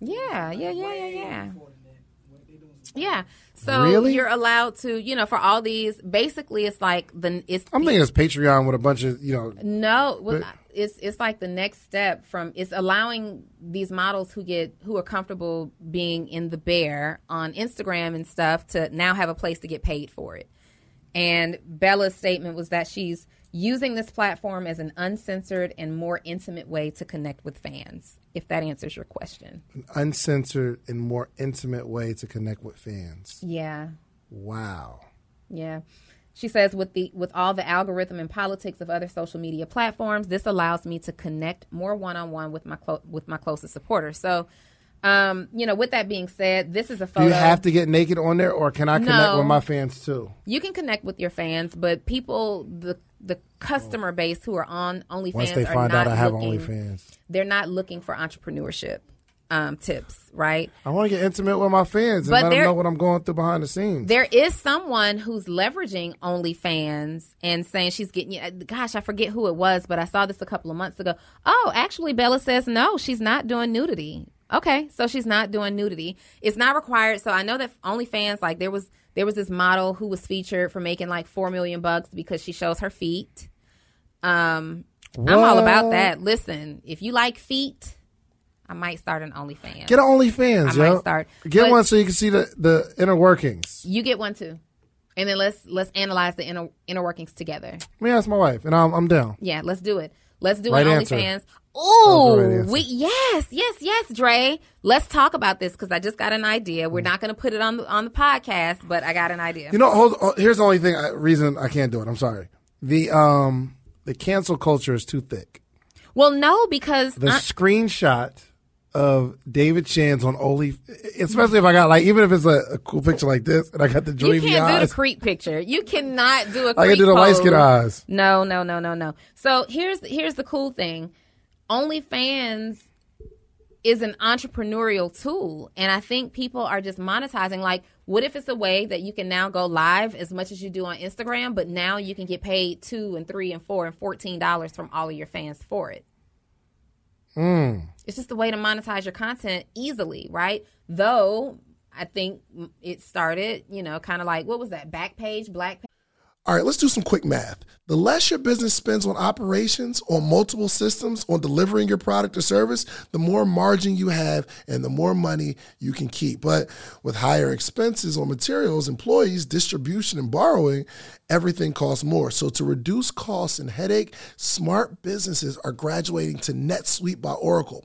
Yeah, yeah, yeah, yeah, yeah. More than that. What they doing some Yeah. So Really? you're allowed to, you know, for all these. Basically, it's like the it's. I'm thinking it's Patreon with a bunch of you know. No, well, But- it's it's like the next step from it's allowing these models who get who are comfortable being in the bear on Instagram and stuff to now have a place to get paid for it. And Bella's statement was that she's using this platform as an uncensored and more intimate way to connect with fans. If that answers your question. uncensored and more intimate way to connect with fans. Yeah. Wow. Yeah. She says with the with all the algorithm and politics of other social media platforms, this allows me to connect more one on one with my clo- with my closest supporters. So, um, you know, with that being said, this is a Do you have to get naked on there, or can I connect No. with my fans too? You can connect with your fans, but people the the customer base who are on OnlyFans Once they are find not out I have looking, OnlyFans, They're not looking for entrepreneurship um, tips, right? I want to get intimate with my fans and But let them know what I'm going through behind the scenes. There is someone who's leveraging OnlyFans and saying she's getting. You gosh, I forget who it was, but I saw this a couple of months ago. Oh, actually, Bella says no, she's not doing nudity. Okay, so she's not doing nudity. It's not required. So I know that OnlyFans, like there was there was this model who was featured for making like four million bucks because she shows her feet. Um, I'm all about that. Listen, if you like feet, I might start an OnlyFans. Get an OnlyFans, I yo. might start. Get But- one so you can see the, the inner workings. You get one too, and then let's let's analyze the inner inner workings together. Let me ask my wife, and I'm, I'm down. Yeah, let's do it. Let's do Right an answer. OnlyFans. right Ooh, we yes, yes, yes, Dre. Let's talk about this because I just got an idea. We're not going to put it on the on the podcast, but I got an idea. You know, hold, hold- here's the only thing I, reason I can't do it. I'm sorry. The um the cancel culture is too thick. well, no, because The I- screenshot of David Shands on Only, especially if I got like even if it's a, a cool picture like this, and I got the dreamy eyes. you can't do eyes. the creep picture. You cannot do a. I can do the light skin eyes. No, no, no, no, no. So here's here's the cool thing. OnlyFans is an entrepreneurial tool, and I think people are just monetizing. Like, what if it's a way that you can now go live as much as you do on Instagram, but now you can get paid two and three and four and fourteen dollars from all of your fans for it. Hmm. It's just a way to monetize your content easily, right? Though I think it started, you know, kind of like what was that back page, black page. All right, let's do some quick math. The less your business spends on operations, on multiple systems, on delivering your product or service, the more margin you have and the more money you can keep. But with higher expenses on materials, employees, distribution, and borrowing, everything costs more. So to reduce costs and headache, smart businesses are graduating to NetSuite by Oracle.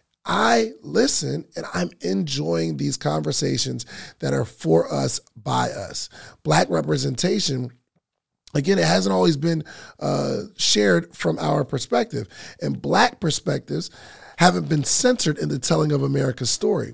I listen and I'm enjoying these conversations that are for us, by us. Black representation again it hasn't always been uh, shared from our perspective and black perspectives haven't been centered in the telling of america's story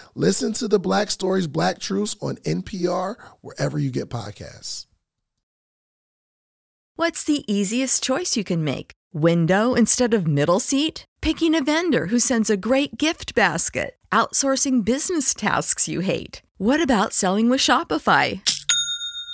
Listen to the Black Stories, Black Truths on NPR, wherever you get podcasts. What's the easiest choice you can make? Window instead of middle seat? Picking a vendor who sends a great gift basket? Outsourcing business tasks you hate? What about selling with Shopify?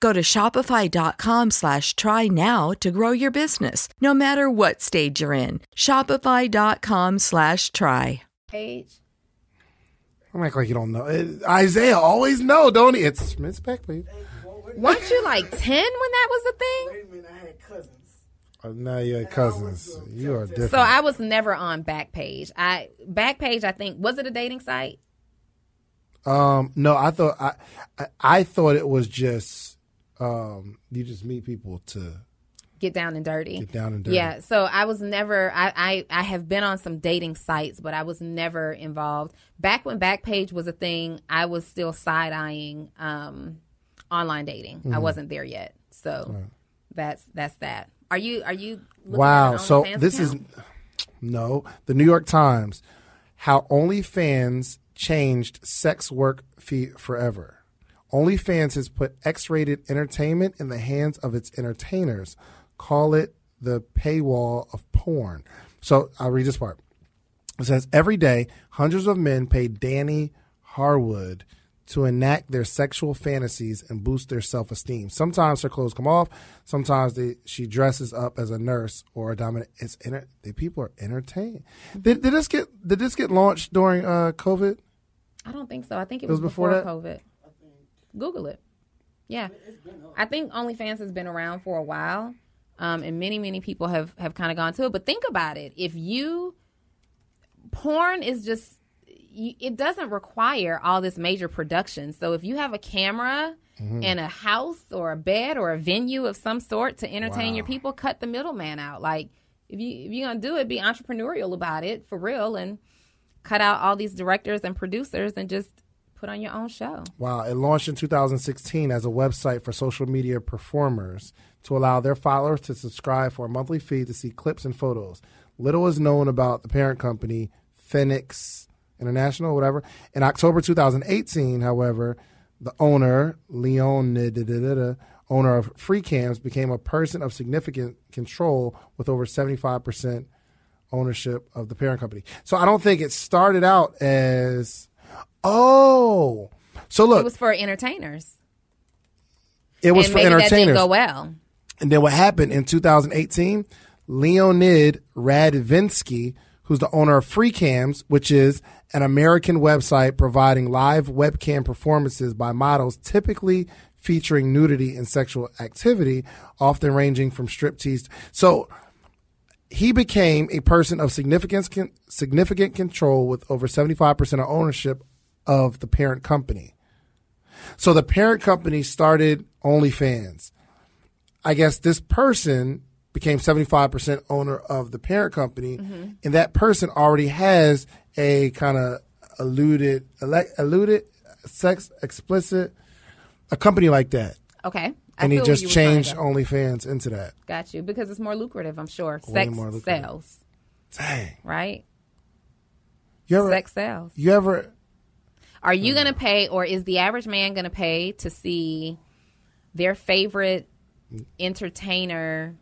Go to shopify.com slash try now to grow your business, no matter what stage you're in. Shopify.com slash try. Page. I'm act like you don't know. It- Isaiah always know, don't he? It's Miss Beckley. Weren't you like 10 when that was a thing? Wait a minute, I had cousins. Oh, now you're cousins. You are different. So I was never on Backpage. I Backpage, I think, was it a dating site? Um, no, I thought I, I, I thought it was just um, you just meet people to Get down and dirty. get down and dirty. Yeah, so I was never. I, I I have been on some dating sites, but I was never involved. Back when Backpage was a thing, I was still side eyeing um, online dating. Mm-hmm. I wasn't there yet, so that's that's that. Are you are you? looking Wow. So this is no the New York Times. How OnlyFans changed sex work fee forever. OnlyFans has put X-rated entertainment in the hands of its entertainers. Call it the paywall of porn. So I'll read this part. It says every day, hundreds of men pay Danny Harwood to enact their sexual fantasies and boost their self-esteem. Sometimes her clothes come off. Sometimes they, she dresses up as a nurse or a dominant. It's enter, the people are entertained. Did, did this get did this get launched during uh, COVID? I don't think so. I think it, It was was, before before? COVID. Google it. Yeah, I think OnlyFans has been around for a while, um, and many many people have have kind of gone to it. But think about it: if you porn is just it doesn't require all this major production. So if you have a camera and a house or a bed or a venue of some sort to entertain your people, cut the middleman out. Like if you if you're gonna do it, be entrepreneurial about it for real and cut out all these directors and producers and just put on your own show. Wow, it launched in 2016 as a website for social media performers to allow their followers to subscribe for a monthly fee to see clips and photos. Little is known about the parent company, Fenix International, whatever. In October 2018, however, the owner, Leon, owner of Free Cams, became a person of significant control with over 75% ownership of the parent company. So I don't think it started out as, oh, so look, It was for entertainers. it was and for maybe that entertainers. didn't go well. And then what happened in 2018? Leonid Radvinsky, who's the owner of FreeCams, which is an American website providing live webcam performances by models, typically featuring nudity and sexual activity, often ranging from striptease. So he became a person of significant significant control with over 75% of ownership of the parent company. So the parent company started OnlyFans. I guess this person became 75% owner of the parent company, mm-hmm. and that person already has a kind of alluded, ele- alluded, sex explicit, a company like that. Okay. I And he just you were trying to changed. OnlyFans into that. Got you. Because it's more lucrative, I'm sure. Way Sex more lucrative. sells, Dang. right? You ever, Sex sells. you ever, Are you mm-hmm. going to pay, or is the average man going to pay to see their favorite entertainer?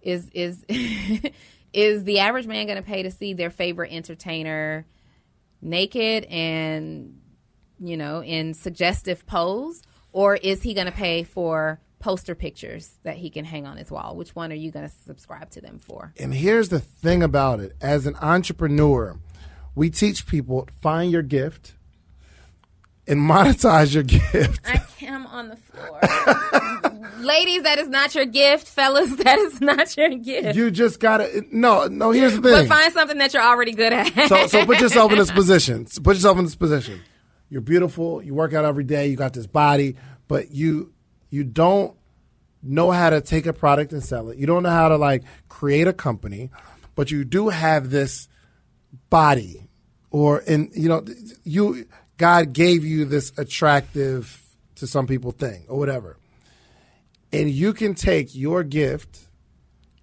Is is (laughs) is the average man going to pay to see their favorite entertainer naked and you know in suggestive pose, or is he going to pay for poster pictures that he can hang on his wall? Which one are you going to subscribe to them for? and here's the thing about it as an entrepreneur, we teach people find your gift and monetize your (laughs) gift. I am on the floor. (laughs) Ladies, that is not your gift. Fellas, (laughs) that is not your gift. You just gotta, no, no, here's the thing. but find something that you're already good at. so, so put yourself in this position. Put yourself in this position. You're beautiful. You work out every day. You got this body, but you you don't know how to take a product and sell it. You don't know how to like create a company, but you do have this body, or and you know you God gave you this attractive to some people thing or whatever, and you can take your gift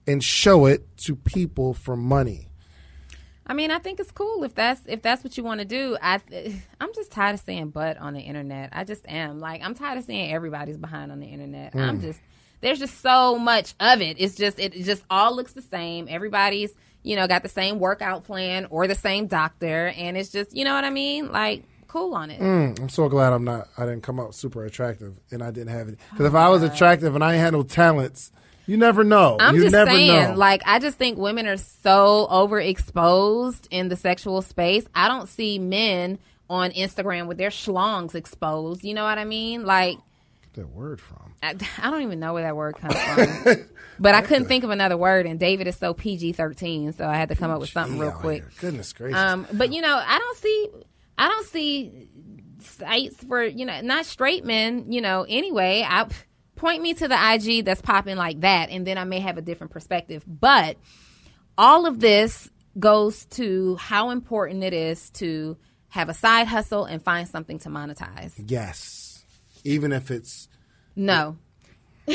and show it to people for money. I mean, I think it's cool if that's if that's what you want to do. I (laughs) I'm just tired of seeing butt on the internet. I just am. Like I'm tired of seeing everybody's behind on the internet. I'm Mm. just there's just so much of it. It's just it just all looks the same. Everybody's you know got the same workout plan or the same doctor, and it's just you know what I mean. Like cool on it. Mm, I'm so glad I'm not. I didn't come out super attractive, and I didn't have it. Oh, because if I was attractive and I had no talents, you never know. I'm you just never saying, know. like, I just think women are so overexposed in the sexual space. I don't see men on Instagram with their schlongs exposed. You know what I mean? Like, that word from. I, I don't even know where that word comes from. (laughs) but I couldn't think of another word, and David is so PG 13, so I had to come up with something real quick. Goodness gracious. Um, but you know, I don't see, I don't see sites for you know not straight men. You know, anyway, I point me to the IG that's popping like that, and then I may have a different perspective. But all of this goes to how important it is to have a side hustle and find something to monetize. yes, even if it's No. (laughs) (laughs)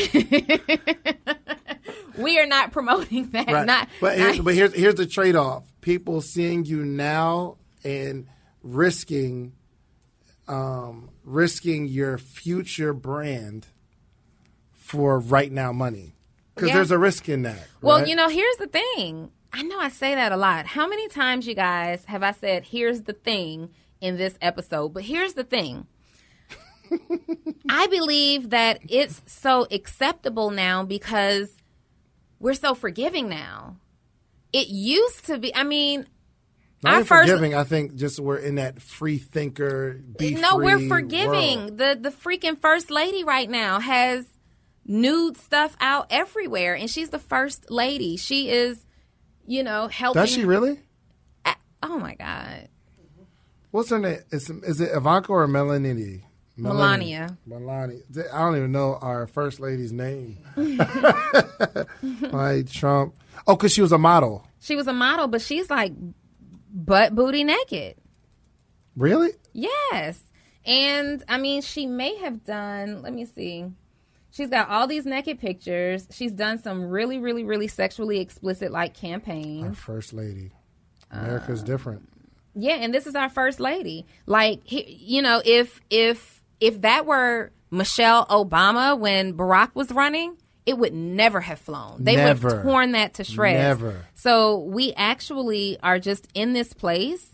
we are not promoting (laughs) that. right. Not, but not- here, but here's here's the trade off: people seeing you now and risking, um, risking your future brand for right now money because Yeah. there's a risk in that. Well, you know, here's the thing. I know I say that a lot. How many times, you guys, have I said, here's the thing in this episode? But here's the thing. (laughs) I believe that it's so acceptable now because we're so forgiving now. It used to be, I mean, Not even first- forgiving. I think just we're in that free thinker. No, we're forgiving. world. The the freaking first lady right now has nude stuff out everywhere, and she's the first lady. She is, you know, helping. Does she really? Oh my god, What's her name? Is, is it Ivanka or Melanie? Melania. Melania. I don't even know our first lady's name. (laughs) like Trump. Oh, because she was a model. She was a model, but she's like butt booty naked. Really? Yes. And I mean, she may have done, let me see. She's got all these naked pictures. She's done some really, really, really sexually explicit like Our campaigns. first lady. Uh, America's different. Yeah, and this is our first lady. Like, he- you know, if if if that were Michelle Obama when Barack was running, it would never have flown. They would have torn that to shreds. Never. So we actually are just in this place.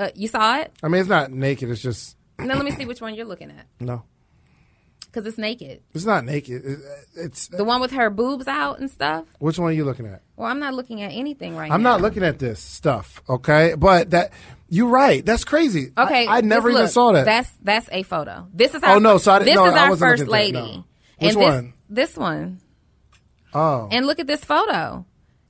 Uh, you saw it? I mean, it's not naked. It's just Now let me see which one you're looking at (clears throat) no. because it's naked. It's not naked. It- It's The one with her boobs out and stuff. which one are you looking at? Well, I'm not looking at anything right now. I'm not looking at this stuff. Okay, but that you're right. That's crazy. Okay, I, never just even saw that. That's that's a photo. This is our Oh, no, so I didn't- this no, is I our first at that, lady. no. And Which this one? this one. oh, And look at this photo.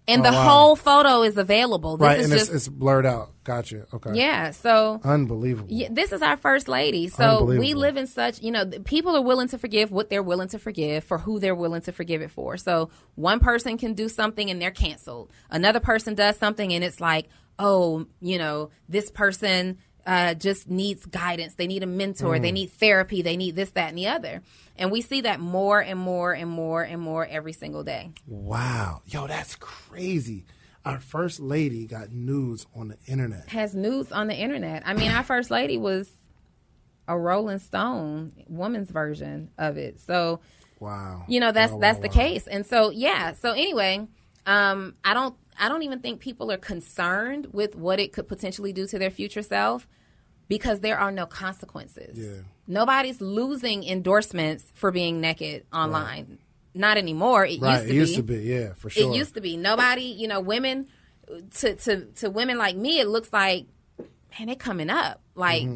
And Oh, the wow. whole photo is available. This right, is and just it's, it's blurred out. Gotcha. Okay. yeah. So Unbelievable. yeah, this is our first lady. So we live in such, you know, people are willing to forgive what they're willing to forgive for who they're willing to forgive it for. So one person can do something and they're canceled. Another person does something and it's like, oh, you know, this person uh, just needs guidance. They need a mentor. Mm. They need therapy. They need this, that, and the other. And we see that more and more and more and more every single day. Wow. Yo, that's crazy. Our first lady got news on the internet. has news on the internet. I mean, our first lady was a Rolling Stone woman's version of it. So, Wow. you know, that's Wow, that's wow, the wow. case. And so, yeah. So anyway, um, I don't I don't even think people are concerned with what it could potentially do to their future self because there are no consequences. Yeah. Nobody's losing endorsements for being naked online. Not anymore. It Right. used to it used be. to be. Yeah, for sure. It used to be nobody, you know, women to to to women like me. It looks like man, they coming up like.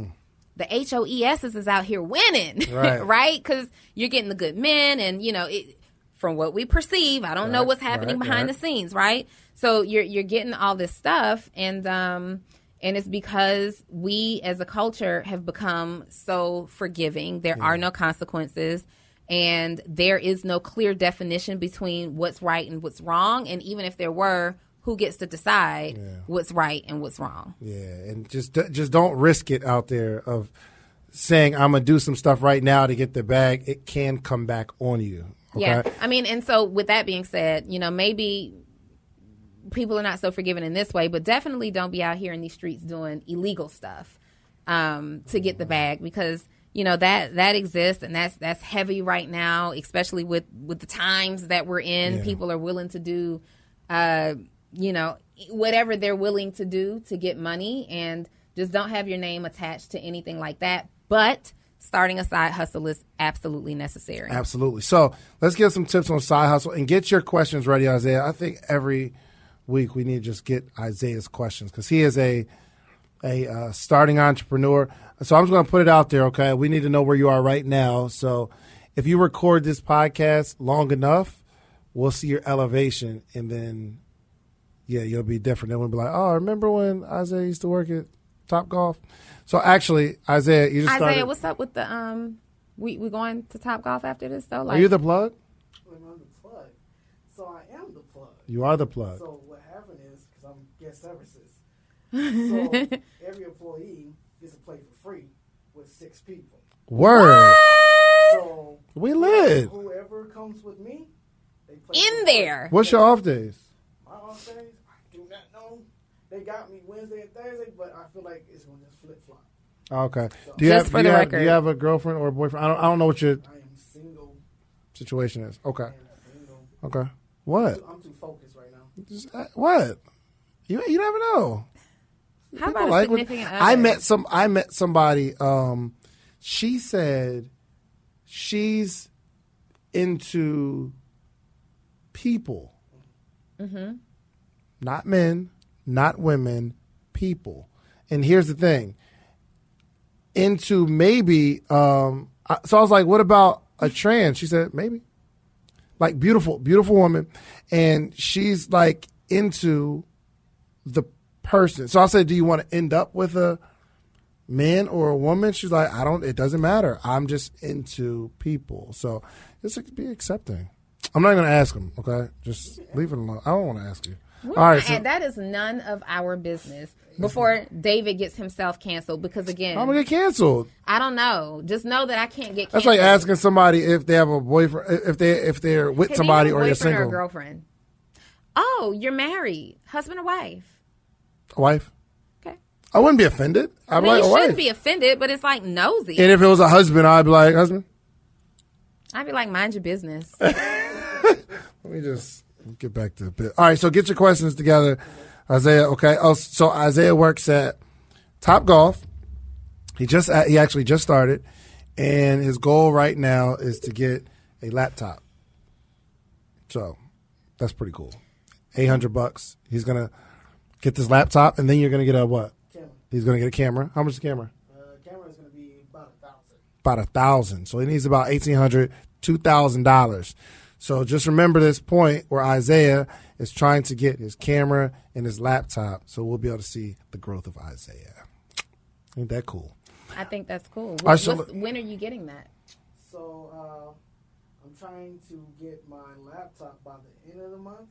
The HOESs is out here winning, Mm-hmm. (laughs) Right. right? Because you're getting the good men, and you know, it, from what we perceive, I don't know what's happening right, behind right. the scenes, right? So you're you're getting all this stuff, and um, and it's because we as a culture have become so forgiving. There are no consequences, and there is no clear definition between what's right and what's wrong. And even if there were, who gets to decide what's right and what's wrong? Yeah, and just just don't risk it out there of saying I'm gonna do some stuff right now to get the bag. It can come back on you. Okay. Yeah. I mean, and so with that being said, you know, maybe people are not so forgiving in this way, but definitely don't be out here in these streets doing illegal stuff um, to get the bag because you know that that exists and that's that's heavy right now, especially with with the times that we're in. Yeah. People are willing to do, uh, you know, whatever they're willing to do to get money, and just don't have your name attached to anything like that. But starting a side hustle is absolutely necessary. Absolutely. So let's get some tips on side hustle and get your questions ready, Isaiah. I think every week we need to just get Isaiah's questions because he is a a uh, starting entrepreneur. So I'm just going to put it out there. Okay, we need to know where you are right now. So if you record this podcast long enough, we'll see your elevation, and then yeah, you'll be different. Then we'll be like, oh, remember when Isaiah used to work at Top Golf? So actually, Isaiah, you just Isaiah, started. what's up with the um? We we going to Top Golf after this though? Like, are you the plug? When I'm the plug. So I am the plug. You are the plug. So what happened is, because I'm guest services, (laughs) so every employee gets to play for free with six people. Word. So We live. whoever comes with me, they play in for there. What's your off days? My off days, I do not know. They got me Wednesday and Thursday, but I feel like it's going to just flip flop. Oh, Okay. Do you Just have for do the you have, record. do you have a girlfriend or a boyfriend? I don't. I don't know what your I am single. situation is. Okay. I am single. Okay. What? I'm too focused right now. Just, uh, what? You you never know. How People about a like what- significant I met some. I met somebody. Um, she said she's into people, Mm-hmm. not men, not women, people. And here's the thing: into maybe. Um, I- so I was like, "What about a trans?" She said, "Maybe." Like beautiful, beautiful woman, and she's like into the person. So I said, "Do you want to end up with a man or a woman?" She's like, "I don't. It doesn't matter. I'm just into people." So just be accepting. I'm not going to ask him. Okay, just leave it alone. I don't want to ask you. All right. So and that is none of our business. Mm-hmm. Before David gets himself canceled, because again, I'm gonna get canceled. I don't know. Just know that I can't get. Canceled. That's like asking somebody if they have a boyfriend, if they if they're with somebody or you're single. or a girlfriend. Oh, you're married, husband or wife. A wife. Okay. I wouldn't be offended. I'd I be mean, like, you a wife. shouldn't be offended, but it's like nosy. and if it was a husband, I'd be like, husband. I'd be like, mind your business. (laughs) Let me just get back to the bit. All right, so get your questions together, Isaiah. Okay. Oh, so Isaiah works at Top Golf. He just he actually just started, and his goal right now is to get a laptop. So that's pretty cool. Eight hundred bucks. He's gonna get this laptop, and then you're gonna get a what? Camera. He's gonna get a camera. How much is the camera? Uh, camera is going to be about a thousand. about a thousand. So he needs about eighteen hundred, two thousand dollars. So just remember this point where Isaiah is trying to get his camera and his laptop, so we'll be able to see the growth of Isaiah. Ain't that cool? I think that's cool. What, right, so look- when are you getting that? So uh, I'm trying to get my laptop by the end of the month.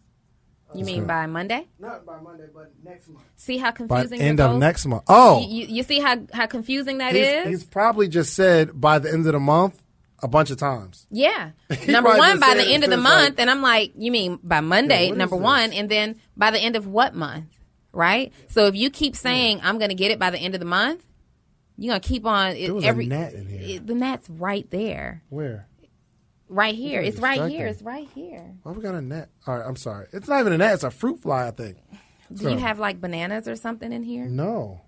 You mean by Monday? Not by Monday, but next month. See how confusing the your end of goals- next month. Oh, You, you, you see how, how confusing that he's, is? he's probably just said by the end of the month a bunch of times. (laughs) Yeah. Number one, by the end of the month, like- and I'm like, you mean by Monday, is number one, and then by the end of what month, right? So if you keep hmm. saying I'm going to get it by the end of the month, you're going to keep on. It, There was a every, gnat in here. It, the gnat's right there, Where? right here. It's right here. It's right here. Why we got a net? All right, I'm sorry. It's not even a net. It's a fruit fly, I think. Do you have like bananas or something in here? No.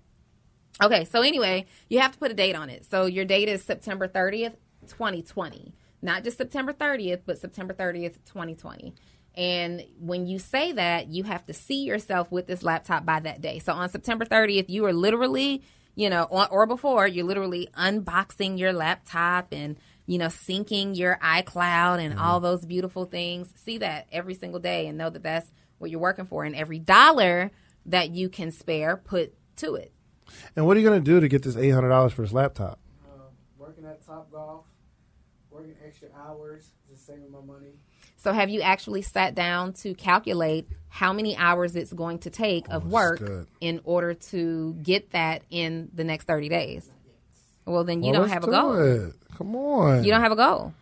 Okay, so anyway, you have to put a date on it. So your date is September 30th, 2020. Not just September 30th, but September 30th, 2020. And when you say that, you have to see yourself with this laptop by that day. So on September 30th, you are literally, you know, or, or before, you're literally unboxing your laptop and, you know, syncing your iCloud and all those beautiful things. See that every single day and know that that's what you're working for. And every dollar that you can spare, put to it. And what are you going to do to get this $800 for this laptop? Uh, working at Top Golf, working extra hours, just saving my money. So have you actually sat down to calculate how many hours it's going to take of oh, work in order to get that in the next 30 days? Well, then you Well, don't let's have a do goal. it. Come on. You don't have a goal.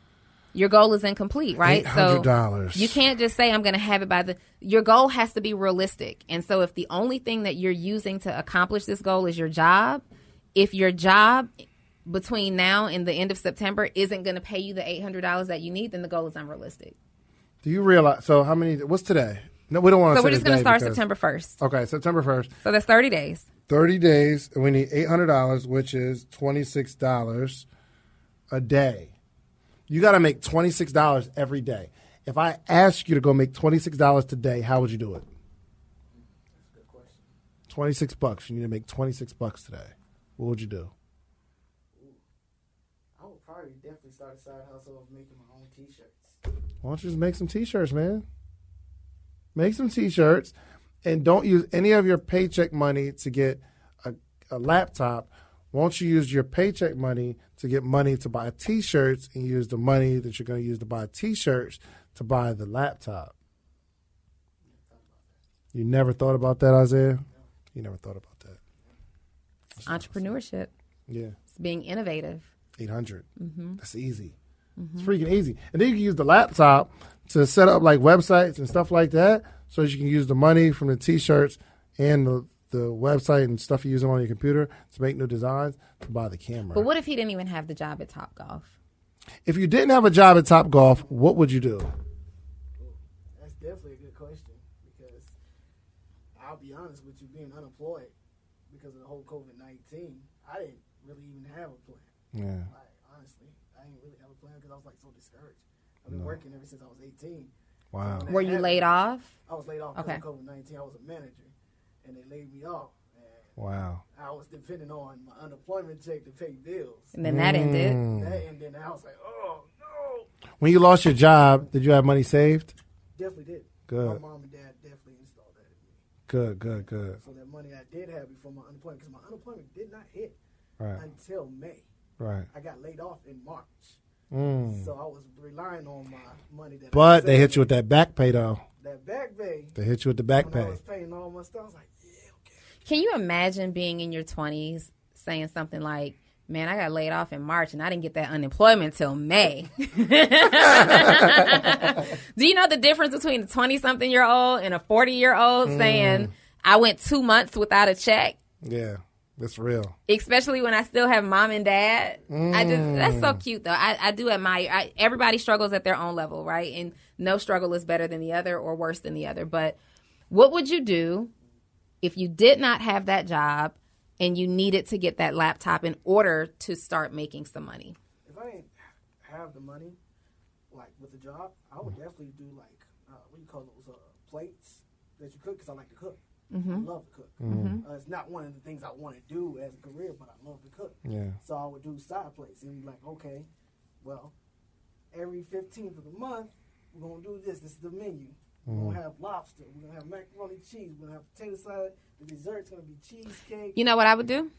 Your goal is incomplete, right? $800. So you can't just say I'm going to have it by the your goal has to be realistic. And so if the only thing that you're using to accomplish this goal is your job, if your job between now and the end of September isn't going to pay you the $800 that you need, then the goal is unrealistic. Do you realize? So how many? What's today? No, we don't want to. So we're just going to start September 1st. Okay, September first. So that's 30 days. Thirty days, and we need eight hundred dollars, which is twenty six dollars a day. You got to make twenty six dollars every day. If I ask you to go make twenty six dollars today, how would you do it? That's a good question. Twenty six bucks. You need to make twenty six bucks today. What would you do? I would probably definitely start a side hustle of making my own T-shirts. Why don't you just make some t-shirts, man? Make some t-shirts and don't use any of your paycheck money to get a, a laptop. Won't you use your paycheck money to get money to buy t-shirts and use the money that you're going to use to buy t-shirts to buy the laptop? You never thought about that, Isaiah? You never thought about that. Entrepreneurship. Yeah. It's being innovative. 800. Mm-hmm. That's easy. It's freaking easy. And then you can use the laptop to set up like websites and stuff like that so you can use the money from the t-shirts and the, the website and stuff you use on your computer to make new designs to buy the camera. But what if he didn't even have the job at Top Golf? if you didn't have a job at Top Golf, what would you do? That's definitely a good question because I'll be honest with you, being unemployed because of the whole COVID nineteen, I didn't really even have a plan. Yeah. Like honestly, I didn't really have a plan because I was like so discouraged. I've been working ever since I was eighteen. Wow. Were you laid off? I was laid off because Okay. of COVID nineteen. I was a manager, and they laid me off. Wow. I was depending on my unemployment check to pay bills. And then that ended. Mm. That, and then I was like, oh no, When you lost your job, did you have money saved? definitely did. Good. My mom and dad definitely installed that in me. Good, good, good. So that money I did have before my unemployment, because my unemployment did not hit Right, until May. Right. I got laid off in March. Mm. So I was relying on my money that. I But they hit you with that back pay though. that back pay. They hit you with the back When I pay. was paying all my stuff, I was like, yeah, okay. Can you imagine being in your 20s saying something like, Man, I got laid off in March and I didn't get that unemployment till May. (laughs) Do you know the difference between a 20 something year old and a 40 year old saying, I went two months without a check, Yeah, that's real. especially when I still have mom and dad. I just that's so Mm. cute though. I, I do admire. I, everybody struggles at their own level, right? And no struggle is better than the other or worse than the other. But what would you do if you did not have that job and you needed to get that laptop in order to start making some money? If I didn't have the money, like with the job, I would definitely do like uh, what do you call those uh, plates that you cook because I like to cook. Mm-hmm. I love to cook. Mm-hmm. Uh, it's not one of the things I want to do as a career, but I love to cook. Yeah. So I would do side plates and be like, okay, well, every 15th of the month, we're going to do this. This is the menu. We're going to mm-hmm. have lobster. We're going to have macaroni cheese. We're going to have potato salad. The dessert's going to be cheesecake. You know what I would do?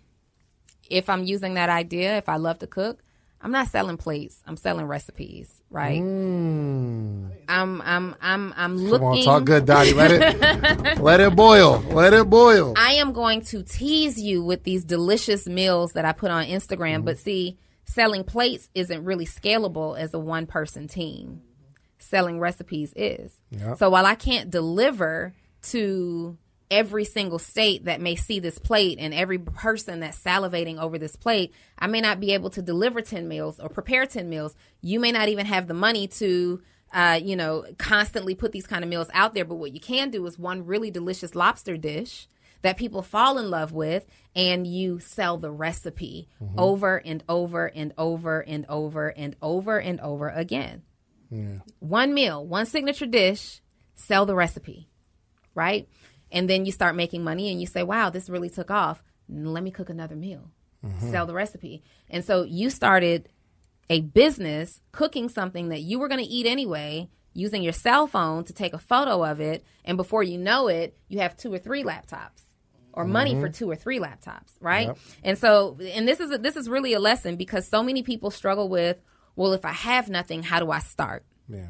If I'm using that idea, if I love to cook, I'm not selling plates. I'm selling recipes, right? Mm. I'm I'm I'm I'm Come looking on, talk good, Dottie. Let it (laughs) let it boil. Let it boil. I am going to tease you with these delicious meals that I put on Instagram, but see, selling plates isn't really scalable as a one person team. Selling recipes is. Yep. So while I can't deliver to every single state that may see this plate and every person that's salivating over this plate, I may not be able to deliver 10 meals or prepare 10 meals. You may not even have the money to uh, you know, constantly put these kind of meals out there. But what you can do is one really delicious lobster dish that people fall in love with, and you sell the recipe over and over and over and over and over and over again. One meal, one signature dish, sell the recipe, right? And then you start making money and you say, wow, this really took off. Let me cook another meal, mm-hmm. sell the recipe. And so you started a business cooking something that you were going to eat anyway using your cell phone to take a photo of it and before you know it you have two or three laptops or money for mm-hmm. two or three laptops right and so and this is a, this is really a lesson because so many people struggle with well if i have nothing how do i start Yeah.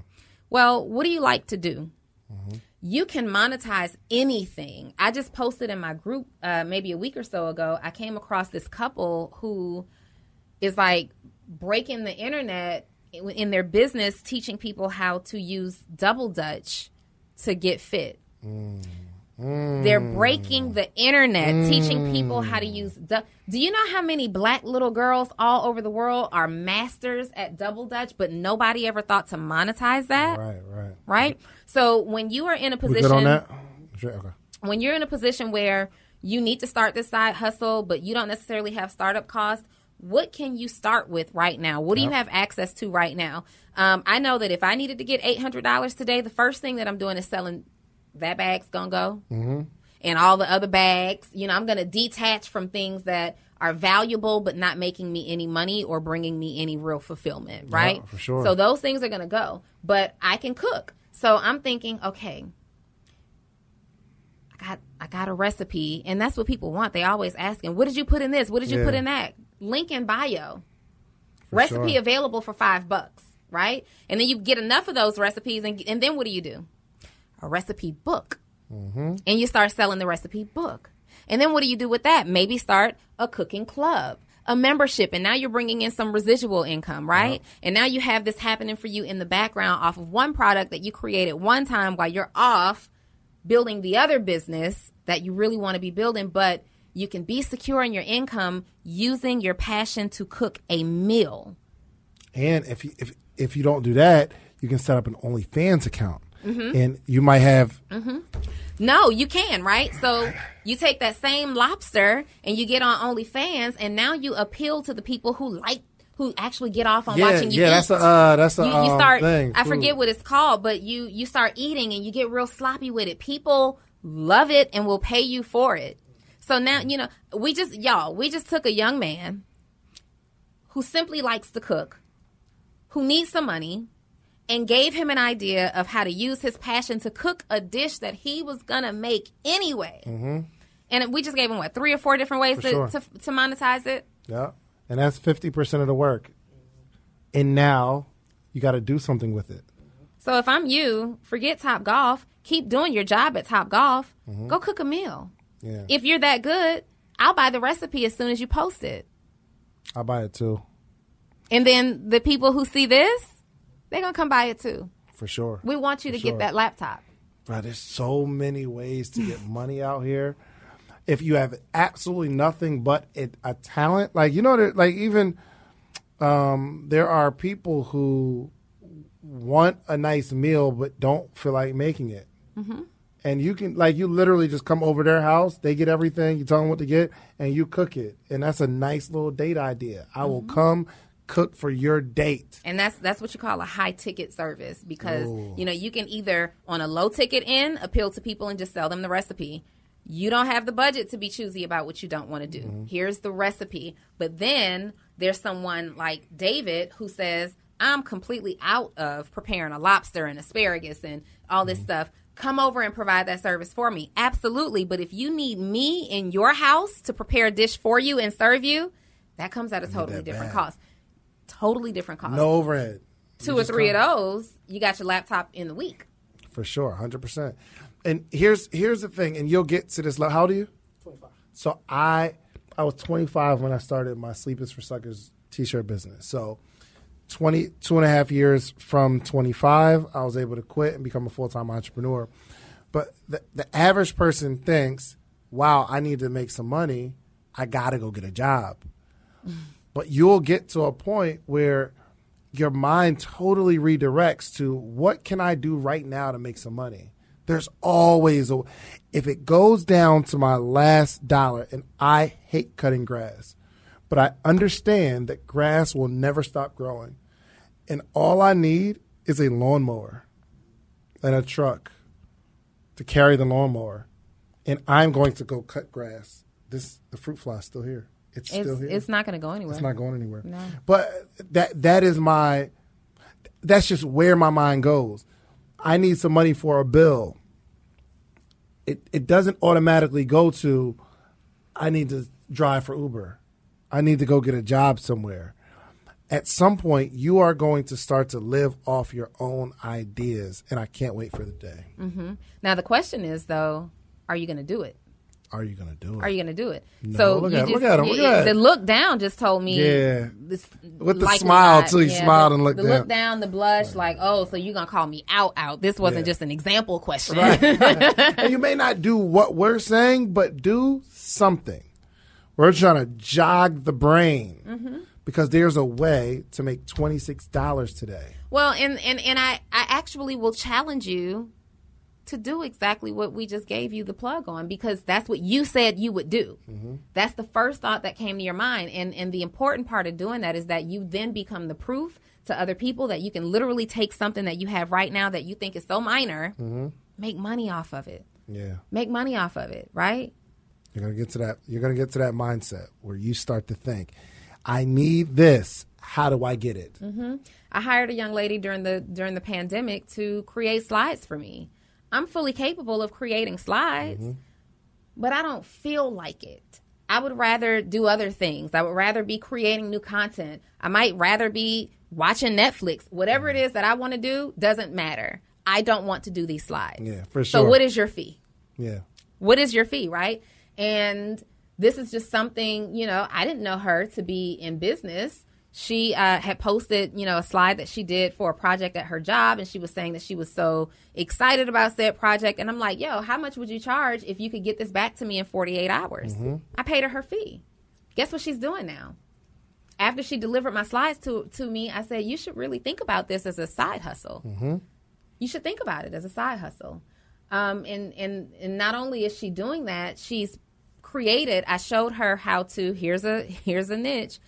well, what do you like to do? Mm-hmm. You can monetize anything. I just posted in my group uh, maybe a week or so ago. I came across this couple who is like breaking the internet in their business, teaching people how to use double dutch to get fit. They're breaking the internet, teaching people how to use. Du- Do you know how many black little girls all over the world are masters at double dutch, but nobody ever thought to monetize that? Right, right. right? So when you are in a position? Sure, Okay. when you're in a position where you need to start this side hustle, but you don't necessarily have startup costs, what can you start with right now? What do you have access to right now? Um, I know that if I needed to get eight hundred dollars today, the first thing that I'm doing is selling that bag's gonna go, mm-hmm. and all the other bags. You know, I'm gonna detach from things that are valuable but not making me any money or bringing me any real fulfillment. Right? for sure. So those things are gonna go, but I can cook. So I'm thinking, okay, I got I got a recipe, and that's what people want. They always asking, "What did you put in this? What did you Yeah. put in that?" Link in bio. recipe sure. available for five bucks, right? And then you get enough of those recipes, and and then what do you do? A recipe book, Mm-hmm. and you start selling the recipe book. And then what do you do with that? Maybe start a cooking club. A membership, and now you're bringing in some residual income, right? And now you have this happening for you in the background off of one product that you created one time while you're off building the other business that you really want to be building, but you can be secure in your income using your passion to cook a meal. And if you, if if you don't do that, you can set up an OnlyFans account, Mm-hmm. and you might have No, you can, right? So you take that same lobster and you get on OnlyFans, and now you appeal to the people who like, who actually get off on yeah watching you yeah eat. that's a uh, that's a you, you um, thing, i forget what it's called but you you start eating and you get real sloppy with it people love it and will pay you for it so now you know we just y'all we just took a young man who simply likes to cook who needs some money and gave him an idea of how to use his passion to cook a dish that he was gonna make anyway and we just gave him what three or four different ways Mm-hmm. To, sure. to, to monetize it Yeah, and that's fifty percent of the work. And now you got to do something with it. So if I'm you, forget Top Golf. Keep doing your job at Top Golf. Go cook a meal. Yeah, If you're that good, I'll buy the recipe as soon as you post it. I'll buy it too And then the people who see this, they're gonna come buy it too. for sure. We want you to sure. get that laptop. Bro, there's so many ways to get money out here. If you have absolutely nothing but it, a talent, like you know, like even um, there are people who want a nice meal but don't feel like making it. And you can like you literally just come over their house, they get everything, you tell them what to get, and you cook it. And that's a nice little date idea. I will come cook for your date. And that's that's what you call a high ticket service because you know you can either on a low ticket end appeal to people and just sell them the recipe. You don't have the budget to be choosy about what you don't want to do. Mm-hmm. Here's the recipe. But then there's someone like David who says, "I'm completely out of preparing a lobster and asparagus and all this mm-hmm. stuff. Come over and provide that service for me." Absolutely, but if you need me in your house to prepare a dish for you and serve you, that comes at a totally different bad. cost. Totally different cost No overhead. two or three of those, you got your laptop in the week. For sure, hundred percent. And here's here's the thing, and you'll get to this. le- How old are you? 25. So I I was 25 when I started my Sleep is for Suckers t-shirt business. So 20 two and a half years from 25, I was able to quit and become a full time entrepreneur. But the, the average person thinks, "Wow, I need to make some money. I got to go get a job." (laughs) But you'll get to a point where your mind totally redirects to what can I do right now to make some money? There's always a if it goes down to my last dollar and I hate cutting grass, but I understand that grass will never stop growing. And all I need is a lawnmower and a truck to carry the lawnmower. And I'm going to go cut grass. This the fruit fly is still here. It's, It's still here. it's not going to go anywhere. It's not going anywhere. No. But that that is my that's just where my mind goes. I need some money for a bill. It it doesn't automatically go to I need to drive for Uber. I need to go get a job somewhere. At some point you are going to start to live off your own ideas and I can't wait for the day. Mm-hmm. Now the question is though, are you going to do it? Are you going to do it? Are you going to do it? No, so look you at- just, look at him, look at the look down just told me. Yeah. This, With the likely smile, not. too. He Yeah, smiled and looked down. the down. look down, the blush, like, oh, so you're gonna call me out, out. This wasn't Yeah. just an example question. Right. (laughs) and you may not do what we're saying, but do something. We're trying to jog the brain Mm-hmm. because there's a way to make twenty six dollars today. Well, and and and I I actually will challenge you to do exactly what we just gave you the plug on because that's what you said you would do. That's the first thought that came to your mind, and and the important part of doing that is that you then become the proof to other people that you can literally take something that you have right now that you think is so minor, make money off of it, Yeah, make money off of it, right? you're gonna get to that. You're gonna get to that mindset where you start to think, "I need this. How do I get it?" Mm-hmm. I hired a young lady during the during the pandemic to create slides for me. I'm fully capable of creating slides, mm-hmm. but I don't feel like it. I would rather do other things. I would rather be creating new content. I might rather be watching Netflix. Whatever it mm-hmm. is that I want to do doesn't matter. I don't want to do these slides. Yeah, for sure. So what is your fee? Yeah, what is your fee, right? And this is just something, you know, I didn't know her to be in business. She uh, had posted, you know, a slide that she did for a project at her job, and she was saying that she was so excited about said project. And I'm like, yo, how much would you charge if you could get this back to me in 48 hours? I paid her her fee. Guess what she's doing now? After she delivered my slides to to me, I said, you should really think about this as a side hustle you should think about it as a side hustle. Um, and, and, and not only is she doing that, she's created, I showed her how to, here's a, (laughs) here's a niche.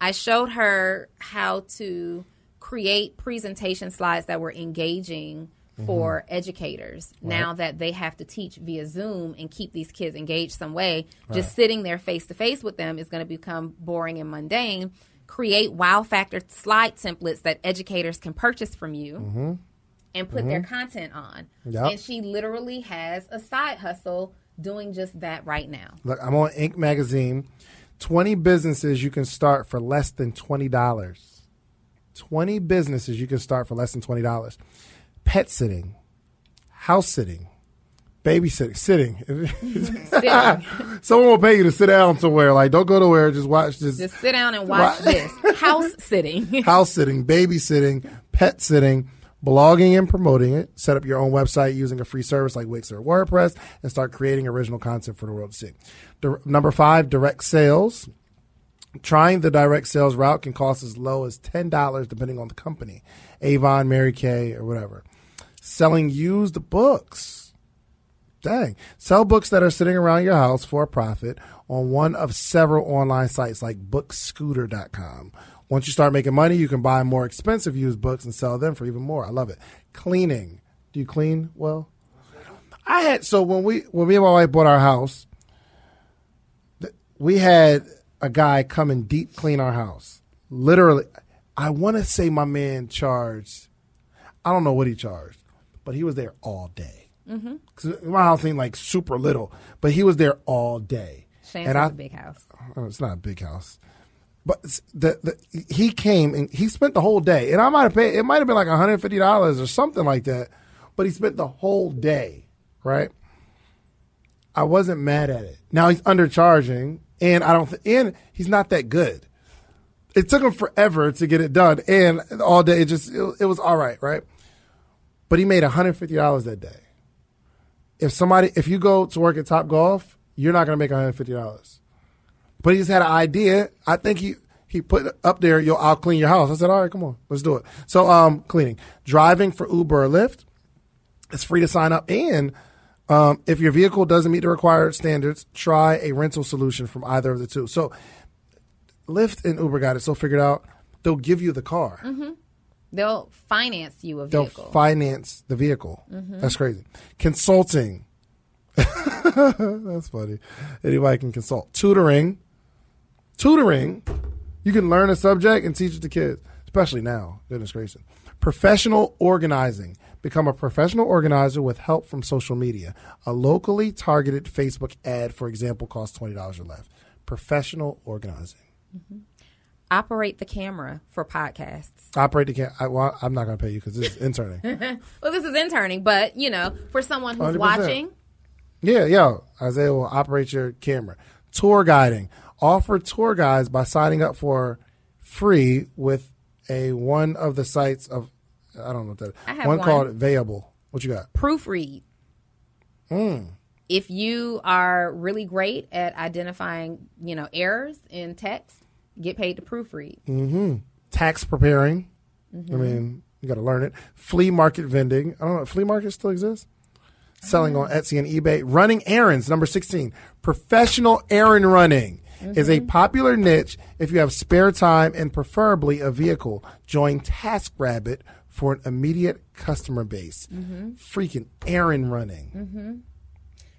I showed her how to create presentation slides that were engaging mm-hmm. for educators now that they have to teach via Zoom and keep these kids engaged some way. Just sitting there face to face with them is going to become boring and mundane. Create wow factor slide templates that educators can purchase from you mm-hmm. and put their mm-hmm. content on. Yep. And she literally has a side hustle doing just that right now. look, I'm on Inc. magazine. Twenty businesses you can start for less than twenty dollars. Twenty businesses you can start for less than twenty dollars. Pet sitting, house sitting, babysitting, sitting. (laughs) Sit- (laughs) Someone will pay you to sit down somewhere. Like, don't go to nowhere. Just watch this. just sit down and watch this. House sitting. (laughs) house sitting, babysitting, pet sitting, blogging and promoting it, set up your own website using a free service like Wix or WordPress, and start creating original content for the world to see. Di- number five, direct sales. Trying the direct sales route can cost as low as $10 depending on the company, Avon, Mary Kay, or whatever. Selling used books. Dang. Sell books that are sitting around your house for a profit on one of several online sites like bookscouter.com. Once you start making money, you can buy more expensive used books and sell them for even more. I love it. Cleaning. Do you clean well? I had so when we when me and my wife bought our house, we had a guy come and deep clean our house. Literally, I want to say my man charged. I don't know what he charged, but he was there all day. Mm-hmm. Because my house ain't like super little, but he was there all day. Shands and I, a big house. Oh, it's not a big house, but the, the he came and he spent the whole day, and I might have paid. It might have been like one hundred fifty dollars or something like that, but he spent the whole day, right? I wasn't mad at it. Now he's undercharging, and I don't. Th- and he's not that good. It took him forever to get it done, and all day it just it, it was all right, right? But he made one hundred fifty dollars that day. If somebody, if you go to work at Top Golf, you're not going to make one hundred fifty dollars. But he just had an idea. I think he he put up there, yo, I'll clean your house. I said, all right, come on, let's do it. So, um, cleaning, driving for Uber or Lyft, it's free to sign up. And um, if your vehicle doesn't meet the required standards, try a rental solution from either of the two. So, Lyft and Uber got it so figured out. They'll give you the car. They'll finance you a vehicle. They'll finance the vehicle. That's crazy. Consulting. (laughs) That's funny. Anybody can consult. Tutoring. Tutoring. You can learn a subject and teach it to kids, especially now. Goodness gracious. Professional organizing. Become a professional organizer with help from social media. A locally targeted Facebook ad, for example, costs $20 or less. Professional organizing. Mm-hmm. Operate the camera for podcasts. Operate the camera. Well, I'm not going to pay you because this is (laughs) interning. Well, this is interning, but you know, for someone who's 100%. watching, Yeah, yo, Isaiah will operate your camera. Tour guiding. Offer tour guides by signing up for free with a one of the sites of I don't know what that. I have one, one. called Vayable. What you got? proofread. Hmm. If you are really great at identifying, you know, errors in text, get paid to proofread. Tax preparing. Mm-hmm. I mean, you got to learn it. Flea market vending. I don't know. If flea market still exists. Selling on Etsy and eBay. Running errands. Number sixteen. Professional errand running. Is a popular niche if you have spare time and preferably a vehicle. Join TaskRabbit for an immediate customer base. Freaking errand running.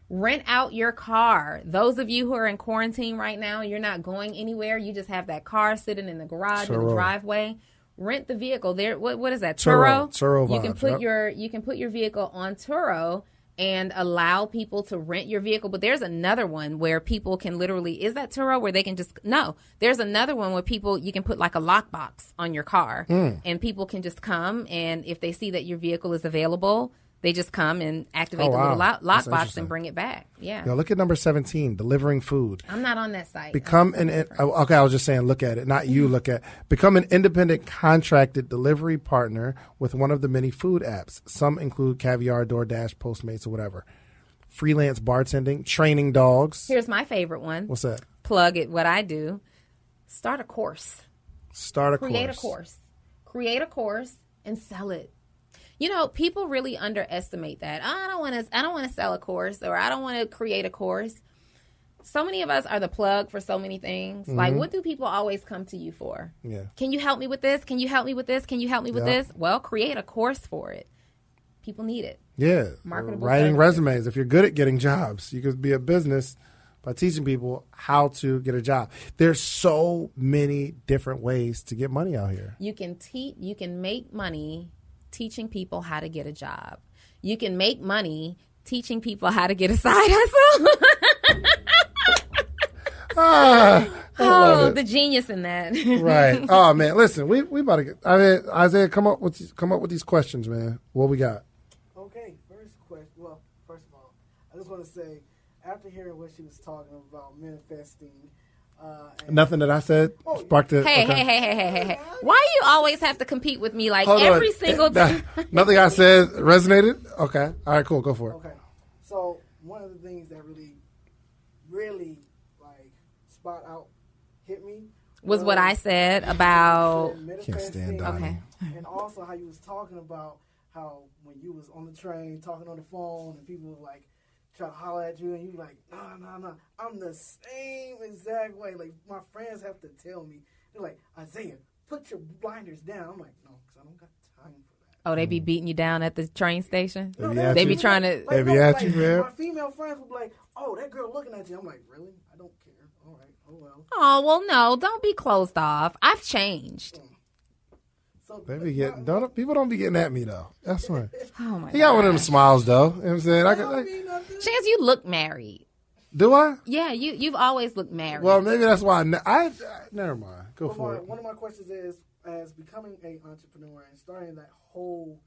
Rent out your car. Those of you who are in quarantine right now, you're not going anywhere. You just have that car sitting in the garage or the driveway. Rent the vehicle. There. What? What is that? Turo. Turo. Turo You can put yep. your you can put your vehicle on Turo and allow people to rent your vehicle. But there's another one where people can literally is that Turo where they can just no. There's another one where people you can put like a lockbox on your car Hmm. and people can just come and if they see that your vehicle is available. They just come and activate Oh, the wow. little lock, lockbox interesting. and bring it back. Yeah. Now look at number seventeen. Delivering food. I'm not on that site. Become an oh, okay. I was just saying, look at it, not you. Look at become an independent contracted delivery partner with one of the many food apps. Some include Caviar, DoorDash, Postmates, or whatever. Freelance bartending, training dogs. Here's my favorite one. What's that? Plug it. What I do. Start a course. Start a Create course. a course. Create a course and sell it. You know, people really underestimate that. I don't want to. I don't want to sell a course, or I don't want to create a course. So many of us are the plug for so many things. Like, what do people always come to you for? Mm-hmm. Yeah. Can you help me with this? Can you help me with this? Can you help me with Yeah. this? Well, create a course for it. People need it. Yeah. Marketable Writing services. resumes. If you're good at getting jobs, you could be a business by teaching people how to get a job. There's so many different ways to get money out here. You can teach. You can make money teaching people how to get a job. You can make money teaching people how to get a side hustle. (laughs) Ah, oh, the genius in that. (laughs) right. Oh man, listen, we we about to get. I mean, Isaiah, come up with come up with these questions, man. What we got? Okay, first question. Well, first of all, I just want to say, after hearing what she was talking about manifesting and Uh, nothing that I said oh, sparked it. Hey, okay. hey, hey, hey, hey, hey, hey. Why you always have to compete with me like Hold on. every single time? (laughs) Nothing I said resonated. Okay. All right. Cool. Go for it. Okay. So one of the things that really, really like spot out hit me Was what I said about. the Can't stand thing, Okay. and also how you was talking about how when you was on the train talking on the phone and people were like try to holler at you and you like nah nah nah I'm the same exact way like my friends have to tell me they're like Isaiah put your blinders down I'm like no because I don't got time for that. Oh, they be mm. beating you down at the train station. They be They you. be trying to. They be at like, you, man. My female friends would be like, "Oh, that girl looking at you." I'm like, "Really? I don't care. All right. Oh well." Oh well, no, don't be closed off. I've changed. Mm. So They be getting don't people don't be getting at me though. That's fine. (laughs) Oh my He got one of them smiles though. You know what I'm saying? I, I can, don't I. Shands, you look married. do I? Yeah, you you've always looked married. Well, maybe that's why I, ne- I, I never mind. Go But for my- it. one of my questions is, as becoming a entrepreneur and starting that whole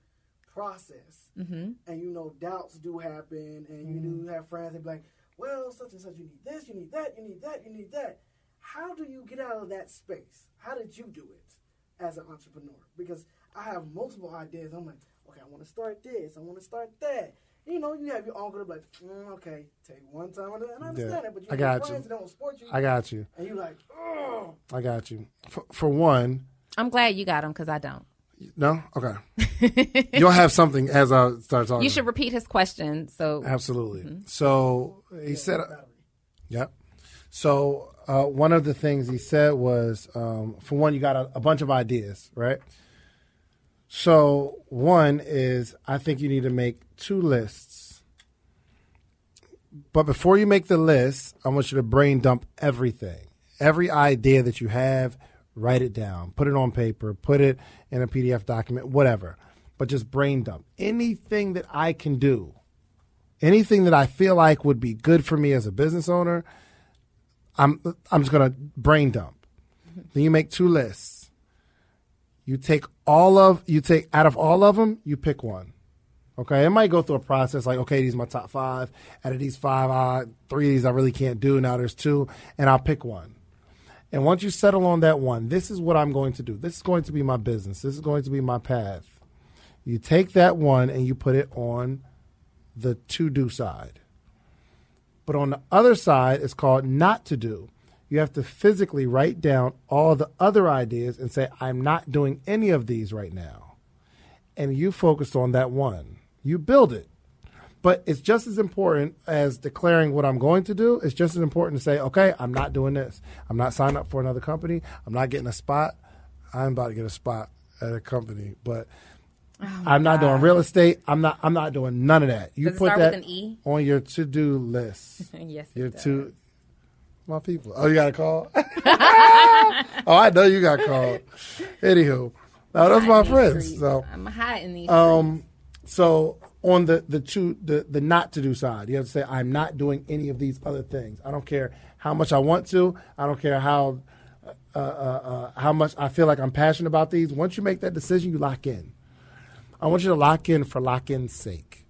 process, Mm-hmm. and you know doubts do happen, and you do have friends that be like, "Well, such and such, you need this, you need that, you need that, you need that." How do you get out of that space? How did you do it as an entrepreneur? Because I have multiple ideas. I'm like, okay, I want to start this, I want to start that. You know, you have your own group like, mm, okay, take one time, at a- and I understand Yeah, it, but you I got friends you. that don't support you, I got you. and you're like, oh, I got you. For, for one, I'm glad you got them because I don't. no, okay. (laughs) You'll have something as I start talking. You should repeat his question. So Absolutely. So he said, yep. So uh, one of the things he said was, um, for one, you got a, a bunch of ideas, right? So one is, I think you need to make two lists. But before you make the list, I want you to brain dump everything, every idea that you have. Write it down, put it on paper, put it in a PDF document, whatever. But just brain dump anything that I can do anything that I feel like would be good for me as a business owner, I'm I'm just gonna brain dump. Then you make two lists. You take all of you take out of all of them, you pick one. Okay, it might go through a process like, okay, these are my top five. Out of these five, uh, three of these I really can't do. Now there's two, and I'll pick one. And once you settle on that one, this is what I'm going to do. This is going to be my business. This is going to be my path. You take that one and you put it on the to do side. But on the other side, it's called not to do. You have to physically write down all the other ideas and say, I'm not doing any of these right now. And you focus on that one. You build it. But it's just as important as declaring what I'm going to do. It's just as important to say, okay, I'm not doing this. I'm not signing up for another company. I'm not getting a spot. I'm about to get a spot at a company, but I'm not doing real estate. I'm not. I'm not doing none of that. You Does it put that with an E? on your (laughs) to do list. yes, Your two, my people. Oh, you got a call. (laughs) (laughs) oh, I know you got called. Anywho, no, those my friends. So, I'm hot in these. um, so on the the two the the not to do side, you have to say I'm not doing any of these other things. I don't care how much I want to. I don't care how uh, uh, uh, how much I feel like I'm passionate about these. Once you make that decision, you lock in. I want you to lock in for lock in's sake.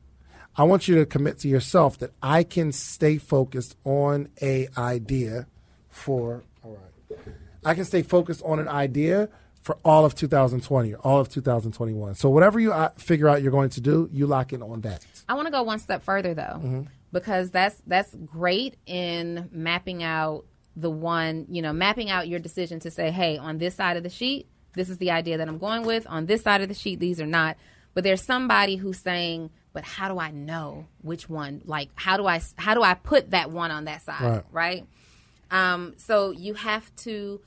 I want you to commit to yourself that I can stay focused on a idea for all right. I can stay focused on an idea for all of 2020 or all of 2021. So whatever you uh, figure out you're going to do, you lock in on that. I want to go one step further though, because that's that's great in mapping out the one, you know, mapping out your decision to say, hey, on this side of the sheet, this is the idea that I'm going with. On this side of the sheet, these are not. But there's somebody who's saying, but how do I know which one? Like, how do I how do I put that one on that side, right? Um, so you have to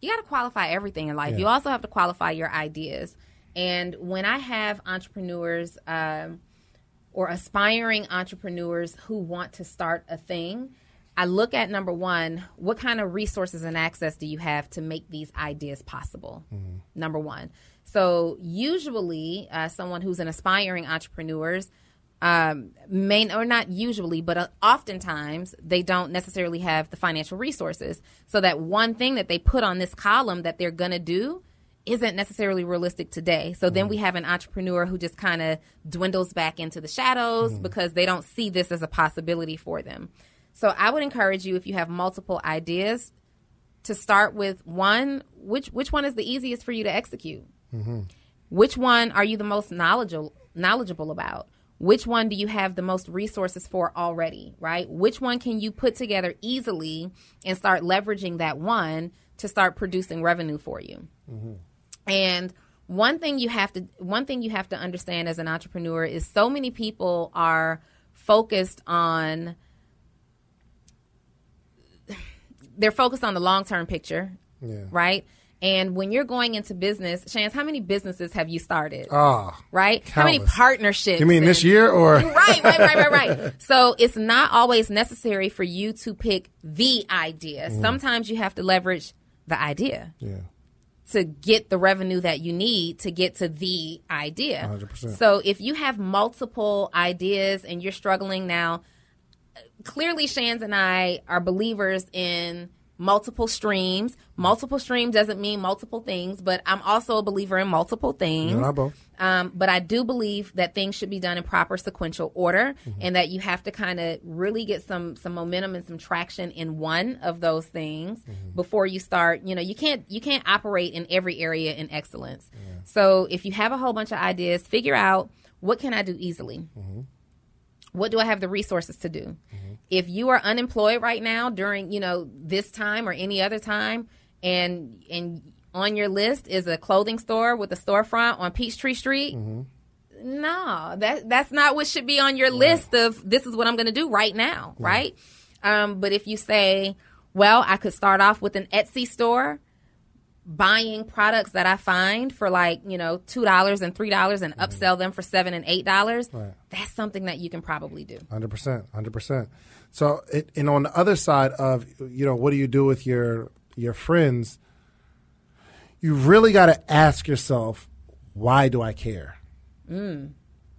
you got to qualify everything in life. You also have to qualify your ideas. And when I have entrepreneurs um, or aspiring entrepreneurs who want to start a thing, I look at number one, what kind of resources and access do you have to make these ideas possible? Number one. So usually, uh, someone who's an aspiring entrepreneurs um, may or not usually, but uh, oftentimes they don't necessarily have the financial resources. So that one thing that they put on this column that they're going to do isn't necessarily realistic today. So then we have an entrepreneur who just kind of dwindles back into the shadows because they don't see this as a possibility for them. So I would encourage you if you have multiple ideas to start with one which which one is the easiest for you to execute which one are you the most knowledgeable knowledgeable about which one do you have the most resources for already right which one can you put together easily and start leveraging that one to start producing revenue for you and one thing you have to one thing you have to understand as an entrepreneur is so many people are focused on they're focused on the long-term picture, Yeah. right? And when you're going into business, Shands, how many businesses have you started? Ah, right? How many partnerships? you mean this year or? right, right, right, right, right. (laughs) So it's not always necessary for you to pick the idea. Sometimes you have to leverage the idea Yeah. to get the revenue that you need to get to the idea. 100%. So if you have multiple ideas and you're struggling now, clearly Shands and I are believers in multiple streams. Multiple stream doesn't mean multiple things, but I'm also a believer in multiple things. You and I. Um, but I do believe that things should be done in proper sequential order, mm-hmm. and that you have to kind of really get some some momentum and some traction in one of those things mm-hmm. before you start. You know, you can't you can't operate in every area in excellence. So if you have a whole bunch of ideas, figure out what can I do easily. Mm-hmm. What do I have the resources to do? If you are unemployed right now during you know this time or any other time, and and on your list is a clothing store with a storefront on Peachtree Street. No, that that's not what should be on your list of this is what I'm going to do right now, right? Um, but if you say, well, I could start off with an Etsy store, buying products that I find for like you know two dollars and three dollars and upsell them for seven and eight dollars. That's something that you can probably do. Hundred percent, hundred percent. So, it, and on the other side of you know, what do you do with your your friends? You really got to ask yourself, why do I care? Mm,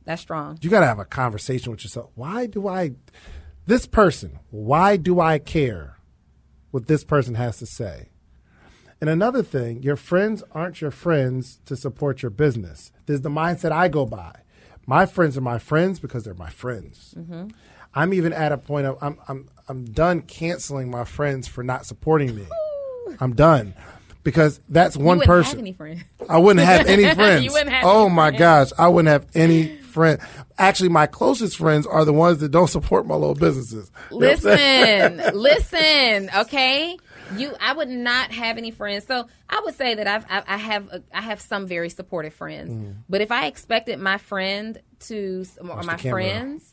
that's strong. You got to have a conversation with yourself. Why do I? This person. Why do I care? What this person has to say. And another thing, your friends aren't your friends to support your business. There's the mindset I go by. My friends are my friends because they're my friends. Mm-hmm. I'm even at a point of I'm I'm I'm done canceling my friends for not supporting me. I'm done because that's one person. have any friends. I wouldn't have any (laughs) friends. Have oh any my friends. gosh, I wouldn't have any friend. Actually, my closest friends are the ones that don't support my little businesses. You know what I'm saying? Listen, (laughs) listen, okay. You, I would not have any friends. So I would say that I've, I, I have, a, I have some very supportive friends. Mm. But if I expected my friend to, or my friends,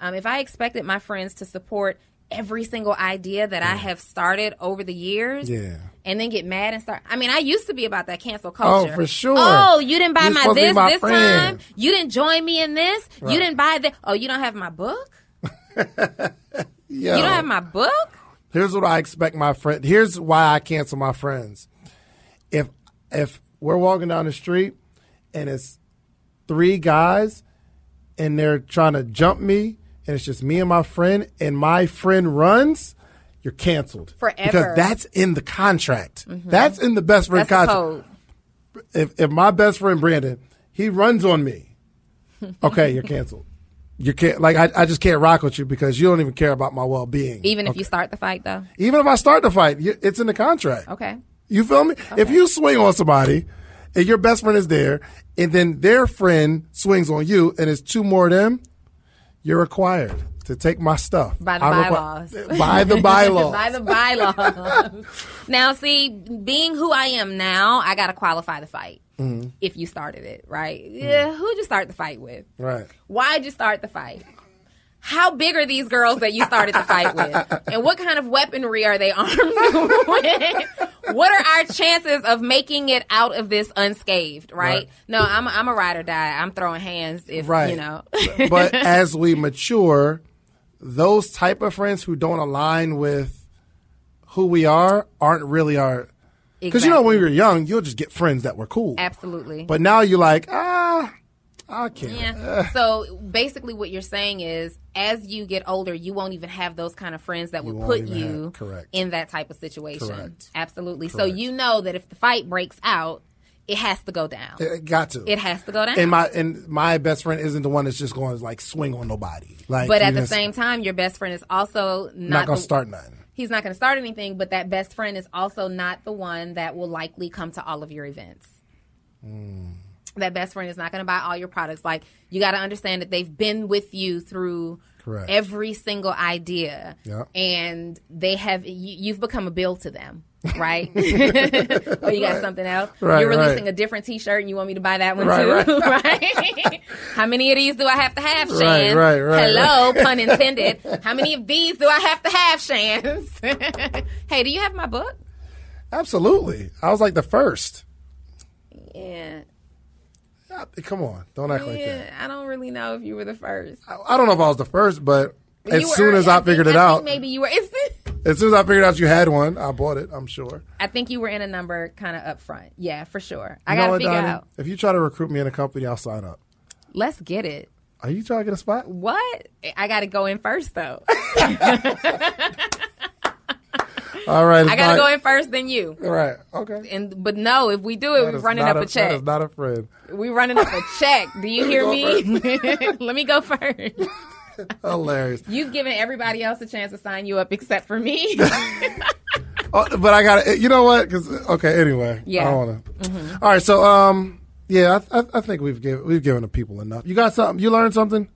um, if I expected my friends to support every single idea that I have started over the years, Yeah. and then get mad and start. I mean, I used to be about that cancel culture. Oh, for sure. Oh, you didn't buy You're my supposed to be this my this friend. time. You didn't join me in this. Right. You didn't buy that. Oh, you don't have my book. (laughs) Yo, You don't have my book. here's what I expect my friend. Here's why I cancel my friends. If if we're walking down the street and it's three guys and they're trying to jump me and it's just me and my friend and my friend runs, you're canceled Forever. because that's in the contract. Mm-hmm. That's in the best friend That's contract. if if my best friend Brandon, he runs on me, (laughs) okay, you're canceled. You can't like I, I just can't rock with you because you don't even care about my well being. Even if you start the fight, though. even if I start the fight, you, it's in the contract. Okay. You feel me? If you swing on somebody and your best friend is there, and then their friend swings on you, and it's two more of them, you're required to take my stuff By the requi- bylaws. by the (laughs) bylaws. By the bylaws. now, see, being who I am now, I got to qualify the fight. Mm-hmm. If you started it, right? Yeah. Who'd you start the fight with? right. Why'd you start the fight? How big are these girls that you started the fight with? And what kind of weaponry are they (laughs) armed with? What are our chances of making it out of this unscathed, right? Right. No, I'm a, I'm a ride or die. I'm throwing hands if, Right. you know. (laughs) but (laughs) as we mature, those type of friends who don't align with who we are aren't really our. Because you know, when we were young, you'll just get friends that were cool. Absolutely. But now you're like, ah, I can't. Yeah. So basically, what you're saying is, as you get older, you won't even have those kind of friends that would put you have- correct. in that type of situation. Correct. Absolutely. So you know that if the fight breaks out, it has to go down. It got to. It has to go down. and my and my best friend isn't the one that's just going to like swing on nobody. Like, but at the same time, your best friend is also not, not gonna start nothing. he's not going to start anything, but that best friend is also not the one that will likely come to all of your events. Hmm. That best friend is not going to buy all your products. Like you got to understand that they've been with you through Correct. every single idea, Yeah. and they have you, you've become a bill to them. Right? (laughs) (laughs) or you got something else? Right, You're releasing right. a different T-shirt, and you want me to buy that one Right, too, right? (laughs) How many of these do I have to have, Shan? Right, right, right, Hello, pun intended. How many of these do I have to have, Shan? hey, do you have my book? Absolutely. I was like the first. Yeah. Come on, don't act like that. Yeah, I don't really know if you were the first. I, I don't know if I was the first, but as You were- soon as I, think- figured it I out, maybe you were. (laughs) As soon as I figured out you had one, I bought it. I'm sure. I think you were in a number kind of up front. Yeah, for sure. I gotta what, figure Donnie? out. If you try to recruit me in a company, I'll sign up. Let's get it. Are you trying to get a spot? What? I got to go in first though. (laughs) (laughs) All right. I got to not- go in first, then you. All right. Okay. And but no, if we do it, That we're running up a, That check. is not a friend. we running up a check. Do you (laughs) hear me? (laughs) Let me go first. (laughs) Hilarious. You've given everybody else a chance to sign you up except for me. Oh, but I got to You know what? Because okay. Anyway. Yeah. I don't want to. All right. So um. Yeah, I, I, I think we've given we've given the people enough. You got something? You learned something?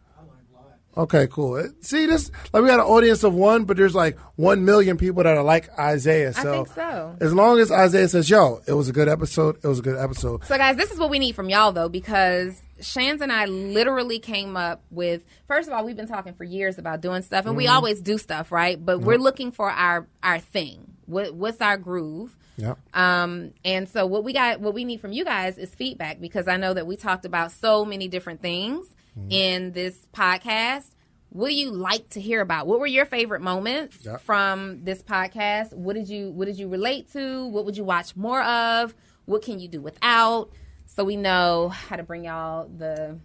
Okay, cool. See this? Like we got an audience of one, but there's like one million people that are like Isaiah. So, think so. As long as Isaiah says, "Yo, it was a good episode. It was a good episode." So, guys, this is what we need from y'all, though, because Shands and I literally came up with. First of all, we've been talking for years about doing stuff, and we Mm-hmm. always do stuff, right? But we're looking for our our thing. What, what's our groove? Yeah. Um, and so what we got, what we need from you guys is feedback because I know that we talked about so many different things in this podcast. What do you like to hear about? What were your favorite moments Yeah. from this podcast? What did you What did you relate to? What would you watch more of? What can you do without? So we know how to bring y'all the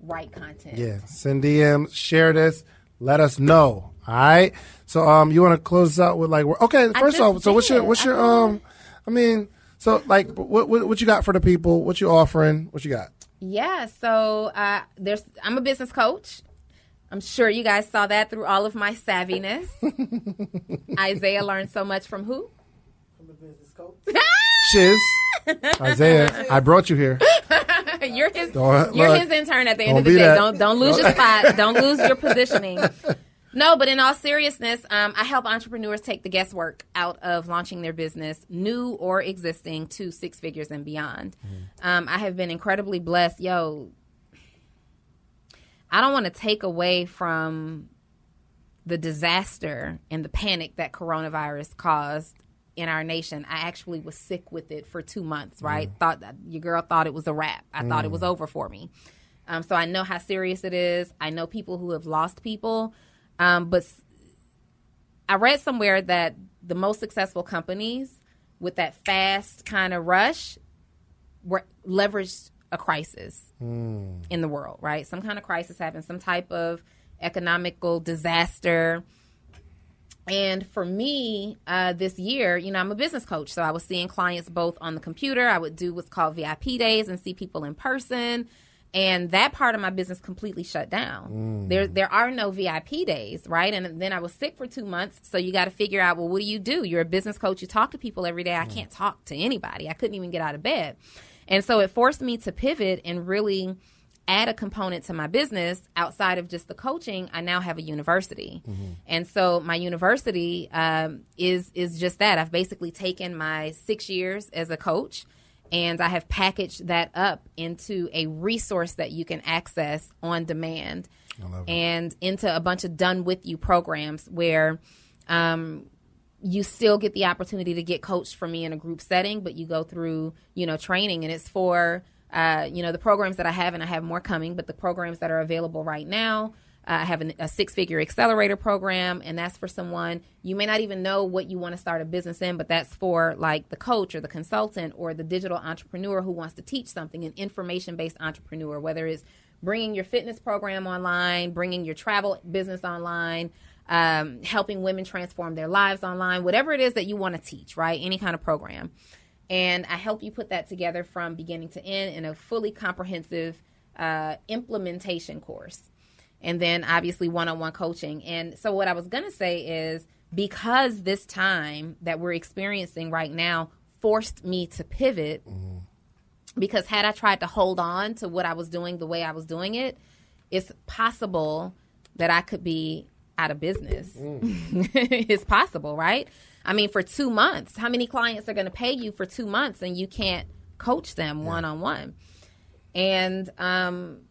right content. Yeah, send DMs, share this, let us know. All right. So um, you want to close out with like, okay, first off, so what's your what's your um, I mean, so like, what, what what you got for the people? What you offering? What you got? Yeah, so uh, there's I'm a business coach. I'm sure you guys saw that through all of my savviness. (laughs) Isaiah learned so much from who? I'm a business coach. (laughs) Shiz, Isaiah, I brought you here. (laughs) you're his Don't- you're look, his intern at the end of the day. that. Don't don't lose your spot. Don't lose your positioning. No, but in all seriousness, um, I help entrepreneurs take the guesswork out of launching their business, new or existing, to six figures and beyond. Um, I have been incredibly blessed. Yo, I don't want to take away from the disaster and the panic that coronavirus caused in our nation. I actually was sick with it for two months, right? Thought that your girl thought it was a wrap. I thought it was over for me. Um, so I know how serious it is. I know people who have lost people. Um, but I read somewhere that the most successful companies with that fast kind of rush were leveraged a crisis in the world, right? Some kind of crisis happened, some type of economical disaster. And for me, uh, this year, you know, I'm a business coach, so I was seeing clients both on the computer. I would do what's called VIP days and see people in person. And that part of my business completely shut down. Mm. There, there are no VIP days, right? And then I was sick for two months, so you got to figure out, well, what do you do? You're a business coach. You talk to people every day. I mm. can't talk to anybody. I couldn't even get out of bed, and so it forced me to pivot and really add a component to my business outside of just the coaching i now have a university mm-hmm. and so my university um, is is just that i've basically taken my six years as a coach and i have packaged that up into a resource that you can access on demand and into a bunch of done with you programs where um, you still get the opportunity to get coached from me in a group setting, but you go through, you know, training and it's for, uh, you know, the programs that I have and I have more coming, but the programs that are available right now. I have an, a six figure accelerator program, and that's for someone you may not even know what you want to start a business in, but that's for like the coach or the consultant or the digital entrepreneur who wants to teach something, an information based entrepreneur, whether it's bringing your fitness program online, bringing your travel business online, um, helping women transform their lives online, whatever it is that you want to teach, right? Any kind of program. And I help you put that together from beginning to end in a fully comprehensive uh, implementation course. And then obviously one on one coaching. And so, what I was going to say is because this time that we're experiencing right now forced me to pivot. Because had I tried to hold on to what I was doing the way I was doing it, it's possible that I could be out of business. (laughs) it's possible, right? I mean, for two months, how many clients are going to pay you for two months and you can't coach them one on one? And um,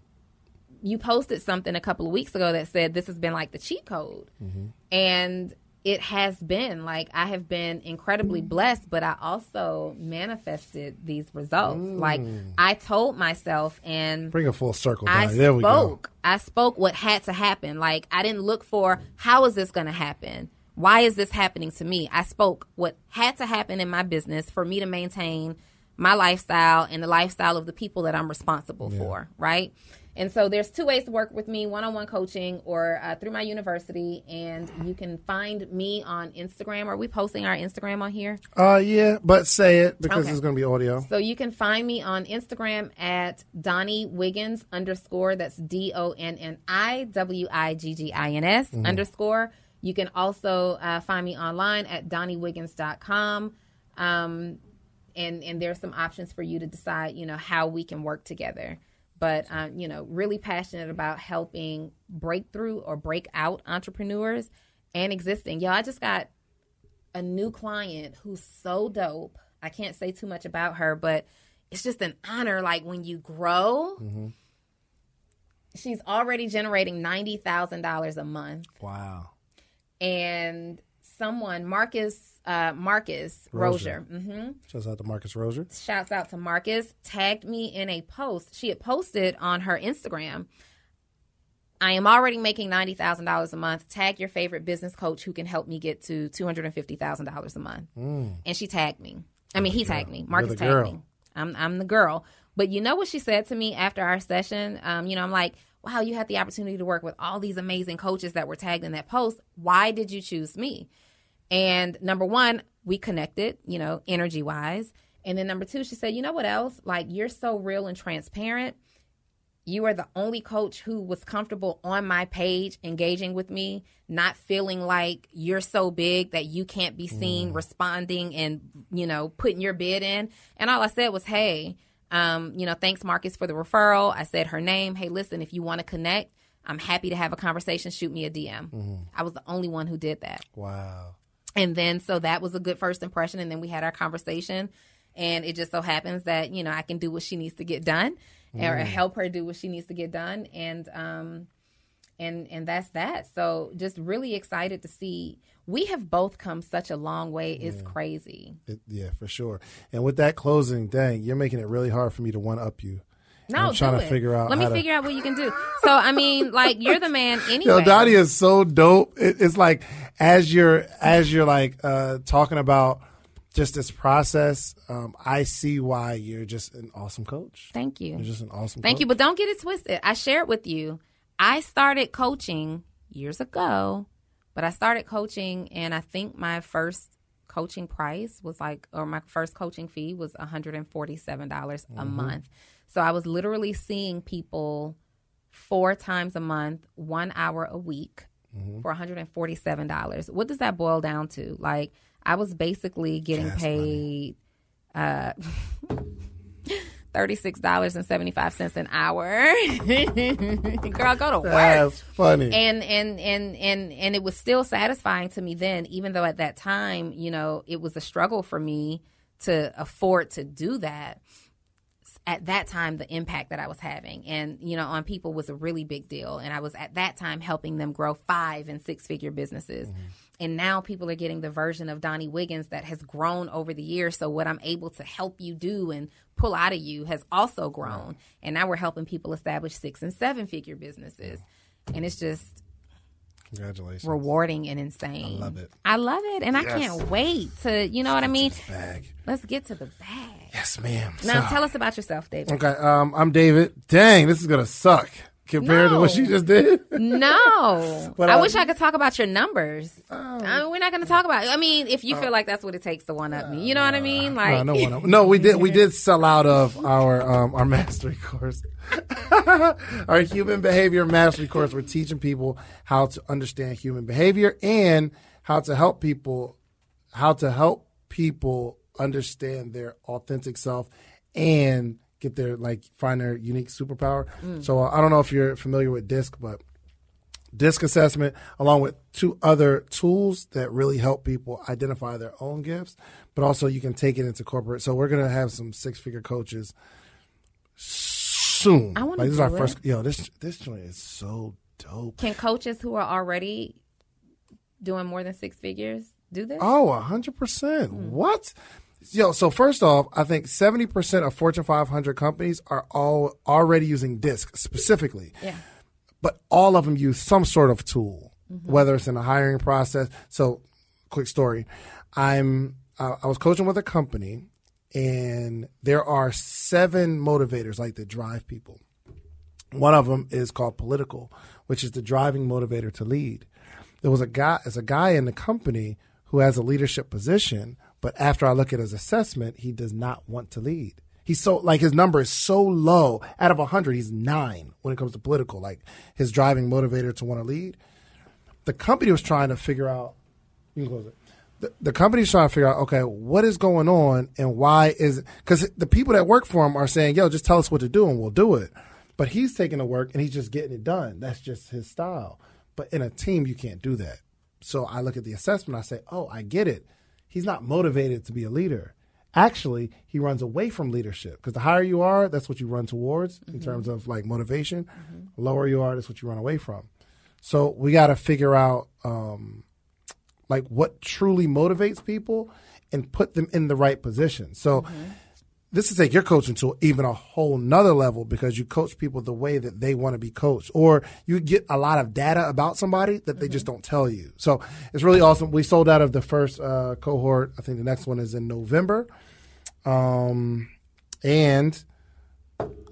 you posted something a couple of weeks ago that said this has been like the cheat code. Mm-hmm. And it has been like I have been incredibly mm. blessed, but I also manifested these results. Mm. Like I told myself and Bring a full circle. I Donnie. there we go. spoke. I spoke what had to happen. Like I didn't look for how is this going to happen? Why is this happening to me? I spoke what had to happen in my business for me to maintain my lifestyle and the lifestyle of the people that I'm responsible for, right? And so there's two ways to work with me, one-on-one coaching or uh, through my university and you can find me on Instagram. Are we posting our Instagram on here? Uh, yeah, but say it because Okay. it's going to be audio. So you can find me on Instagram at Donnie Wiggins underscore. That's D O N N I W I G G I N S underscore. You can also uh, find me online at DonnieWiggins.com. Um, and, and there's some options for you to decide, you know, how we can work together. But, um, you know, really passionate about helping breakthrough or break out entrepreneurs and existing. Y'all, I just got a new client who's so dope. I can't say too much about her, but it's just an honor. Like when you grow, she's already generating ninety thousand dollars a month, Wow. and someone Marcus uh, Marcus Rozier, hmm Shouts out to Marcus Rozier. shouts out to Marcus, tagged me in a post. She had posted on her Instagram. I am already making ninety thousand dollars a month. Tag your favorite business coach who can help me get to two hundred and fifty thousand dollars a month. And she tagged me. I mean, he tagged me. Marcus tagged girl. me. I'm I'm the girl. But you know what she said to me after our session? Um, you know, I'm like, wow, you had the opportunity to work with all these amazing coaches that were tagged in that post. Why did you choose me? And number one, we connected, you know, energy wise. And then number two, she said, you know what else? Like, you're so real and transparent. You are the only coach who was comfortable on my page engaging with me, not feeling like you're so big that you can't be seen responding and, you know, putting your bid in. And all I said was, hey, um, you know, thanks, Marcus, for the referral. I said her name. Hey, listen, if you want to connect, I'm happy to have a conversation. Shoot me a DM. I was the only one who did that. Wow. And then so that was a good first impression. And then we had our conversation. And it just so happens that, you know, I can do what she needs to get done or help her do what she needs to get done. And um and and that's that. So just really excited to see we have both come such a long way. It's crazy. It, yeah, for sure. And with that closing, dang, you're making it really hard for me to one up you. No, I'm trying to it. figure out Let me to- figure out what you can do. So I mean, like you're the man (laughs) anyway. Yo, Donnie is so dope. It, it's like as you're as you're like uh, talking about just this process, um, I see why you're just an awesome coach. Thank you. You're just an awesome. Thank coach. you, but don't get it twisted. I shared it with you. I started coaching years ago, but I started coaching, and I think my first coaching price was like, or my first coaching fee was one hundred and forty-seven dollars a month. So I was literally seeing people four times a month, one hour a week for and forty-seven dollars. What does that boil down to? Like, I was basically getting Gas paid. Uh, (laughs) thirty-six dollars and seventy-five cents an hour. (laughs) Girl, go to work. That's funny. And and and and and it was still satisfying to me then, even though at that time, you know, it was a struggle for me to afford to do that. At that time, the impact that I was having, and you know, on people was a really big deal. And I was at that time helping them grow five and six figure businesses. Mm-hmm. And now people are getting the version of Donnie Wiggins that has grown over the years. So what I'm able to help you do and pull out of you has also grown. And now we're helping people establish six and seven figure businesses. And it's just Congratulations. rewarding and insane. I love it. I love it. And I can't wait to, you know what I mean? Let's get to the bag. Yes, ma'am. Now tell us about yourself, David. Okay, um, I'm David. Dang, this is gonna suck. compared to what she just did? No, (laughs) But, I uh, wish I could talk about your numbers. I mean, we're not going to talk about. I mean, if you feel like that's what it takes to one up me, you know what I mean? Like, Uh, no, no, no, we did. We did (laughs) sell out of our um, our mastery course, (laughs) our human behavior mastery course. We're teaching people how to understand human behavior and how to help people, how to help people understand their authentic self and get their like find their unique superpower. So uh, I don't know if you're familiar with DISC, but disc assessment along with two other tools that really help people identify their own gifts but also you can take it into corporate. So we're going to have some six figure coaches soon. I wanna like this is our it. first yo this this joint is so dope. Can coaches who are already doing more than six figures do this? oh 100% what yo so first off i think 70% of fortune 500 companies are all already using disc specifically Yeah. but all of them use some sort of tool, whether it's in the hiring process. So, quick story: I'm uh, I was coaching with a company, and there are seven motivators like that drive people. One of them is called political, which is the driving motivator to lead. There was a guy, as a guy in the company who has a leadership position, but after I look at his assessment, he does not want to lead. He's so like his number is so low. Out of hundred, he's nine when it comes to political. Like his driving motivator to want to lead. The company was trying to figure out. You can close it. The, the company's trying to figure out, okay, what is going on and why is because the people that work for him are saying, yo, just tell us what to do and we'll do it. But he's taking the work and he's just getting it done. That's just his style. But in a team, you can't do that. So I look at the assessment. I say, oh, I get it. He's not motivated to be a leader. Actually, he runs away from leadership because the higher you are, that's what you run towards in mm-hmm. terms of like motivation. Mm-hmm. Lower you are, that's what you run away from. So we got to figure out um, like what truly motivates people and put them in the right position. So mm-hmm. This is take your coaching to even a whole nother level because you coach people the way that they want to be coached or you get a lot of data about somebody that they just don't tell you. So it's really awesome. We sold out of the first uh, cohort. I think the next one is in november. Um, and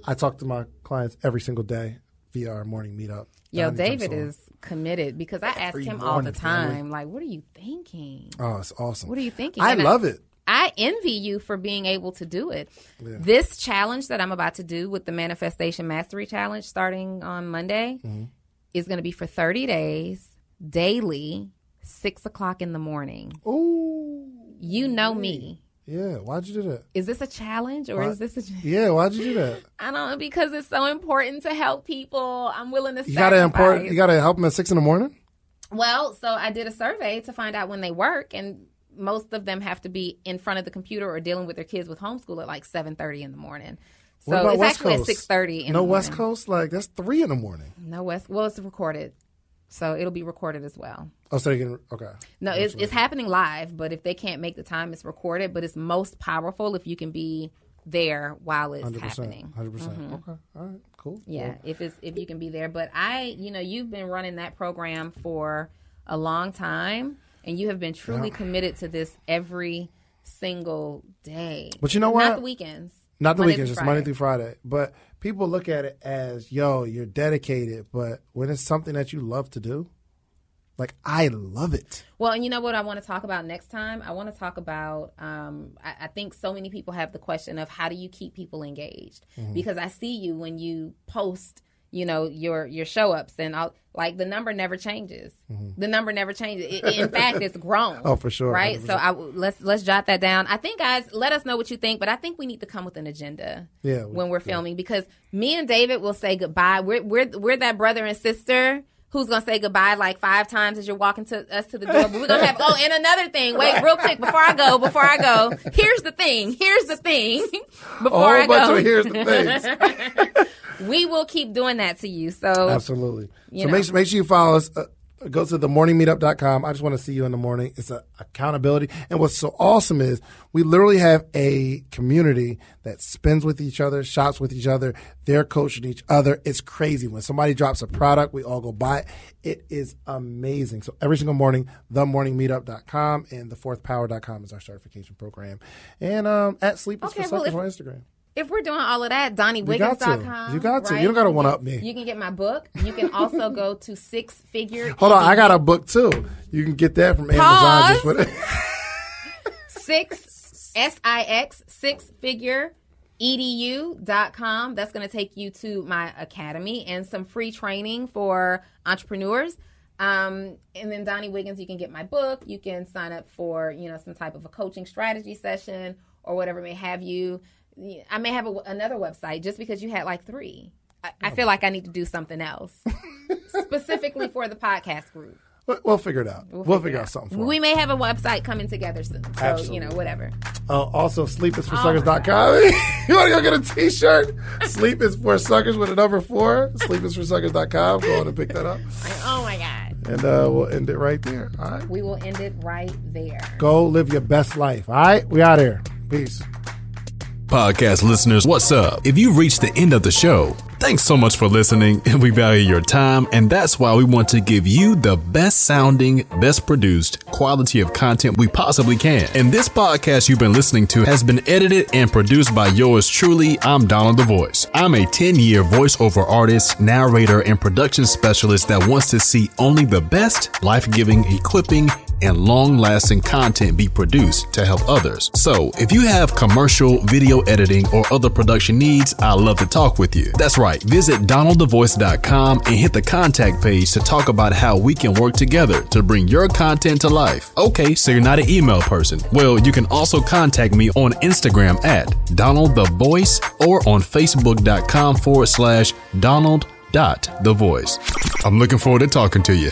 i talk to my clients every single day via our morning meetup Yo, David is committed because I ask Every him all the morning, family. time, like, what are you thinking? oh it's awesome. What are you thinking? i And love it I envy you for being able to do it. This challenge that I'm about to do with the Manifestation Mastery Challenge starting on Monday Mm-hmm. is going to be for 30 days, daily, six o'clock in the morning. oh You know me. yeah why'd you do that Is this a challenge or Why- is this a? yeah why'd you do that (laughs) I don't know because it's so important to help people. I'm willing to. you gotta import sacrifice. you gotta help them at six in the morning Well, so I did a survey to find out when they work, and most of them have to be in front of the computer or dealing with their kids with homeschool at like seven thirty in the morning. So it's West actually Coast? at six thirty. no the west coast like that's three in the morning No West. Well, it's recorded, so it'll be recorded as well. oh so they can okay No, it's it's happening live, but if they can't make the time, it's recorded. But it's most powerful if you can be there while it's 100%. happening. 100%. percent mm-hmm. Okay. All right. Cool. Yeah, if it's if you can be there. But I, you know, you've been running that program for a long time, and you have been truly committed to this every single day. But you know what? Not the weekends. Not the Monday weekends, just Monday through Friday. But people look at it as, yo, you're dedicated. But when it's something that you love to do, like I love it. Well, and you know what I want to talk about next time? I want to talk about. Um, I, I think so many people have the question of how do you keep people engaged? Mm-hmm. Because I see you when you post, you know, your your show ups, and I'll like the number never changes. The number never changes. It, in fact, it's grown. Mm-hmm. Oh, for sure. Right. 100%. So I let's let's jot that down. I think guys, let us know what you think, but I think we need to come with an agenda. Yeah, we- when we're filming, because me and David will say goodbye. We're we're we're that brother and sister who's gonna say goodbye like five times as you're walking to us to the door. But we're gonna have oh, and another thing. Wait, real quick before I go. Before I go, here's the thing. Here's the thing. (laughs) Before whole I go, here's the things. (laughs) we will keep doing that to you. So Absolutely. You so know. make, sure- make sure you follow us. Uh, go to the morningmeetup.com. I just want to see you in the morning. It's a accountability. And what's so awesome is we literally have a community that spends with each other, shops with each other. They're coaching each other. It's crazy. When somebody drops a product, we all go buy it. It is amazing. So every single morning, themorningmeetup.com and the fourthpower.com is our certification program. And um, at Sleep is Okay, for well, Suckers if- on Instagram. If we're doing all of that, got to. DonnieWiggins.com. You got to. right? You don't gotta can one-up me. You can get my book. You can also go to Six Figure. Hold on, I got a book too. You can get that from Amazon. Pause. With (laughs) six S I X six figure edu.com. That's going to take you to my academy and some free training for entrepreneurs. Um, and then Donnie Wiggins, you can get my book. You can sign up for you know some type of a coaching strategy session or whatever may have you. I may have a, another website just because you had like three. I, I feel like I need to do something else (laughs) specifically for the podcast group. We'll- We'll figure it out. We'll, figure out something for We may have a website coming together soon. So, Absolutely. you know, whatever. Uh, also, sleepisforsuckers.com. Oh (laughs) you want to go get a t-shirt? Sleep is for suckers with a number four. Sleepisforsuckers.com. Go on and pick that up. (laughs) Oh my God. And uh, we'll end it right there. All right. We will end it right there. Go live your best life. All right. We out here. Peace. Podcast listeners, what's up? If you've reached the end of the show, thanks so much for listening. (laughs) We value your time, and that's why we want to give you the best sounding, best produced quality of content we possibly can. And this podcast you've been listening to has been edited and produced by yours truly. I'm Donald the Voice. I'm a 10 year voiceover artist, narrator, and production specialist that wants to see only the best, life giving, equipping, and long lasting content be produced to help others. So, if you have commercial, video editing, or other production needs, I'd love to talk with you. That's right, visit DonaldTheVoice.com and hit the contact page to talk about how we can work together to bring your content to life. Okay, so you're not an email person. Well, you can also contact me on Instagram at DonaldTheVoice or on Facebook.com forward slash Donald the voice. I'm looking forward to talking to you.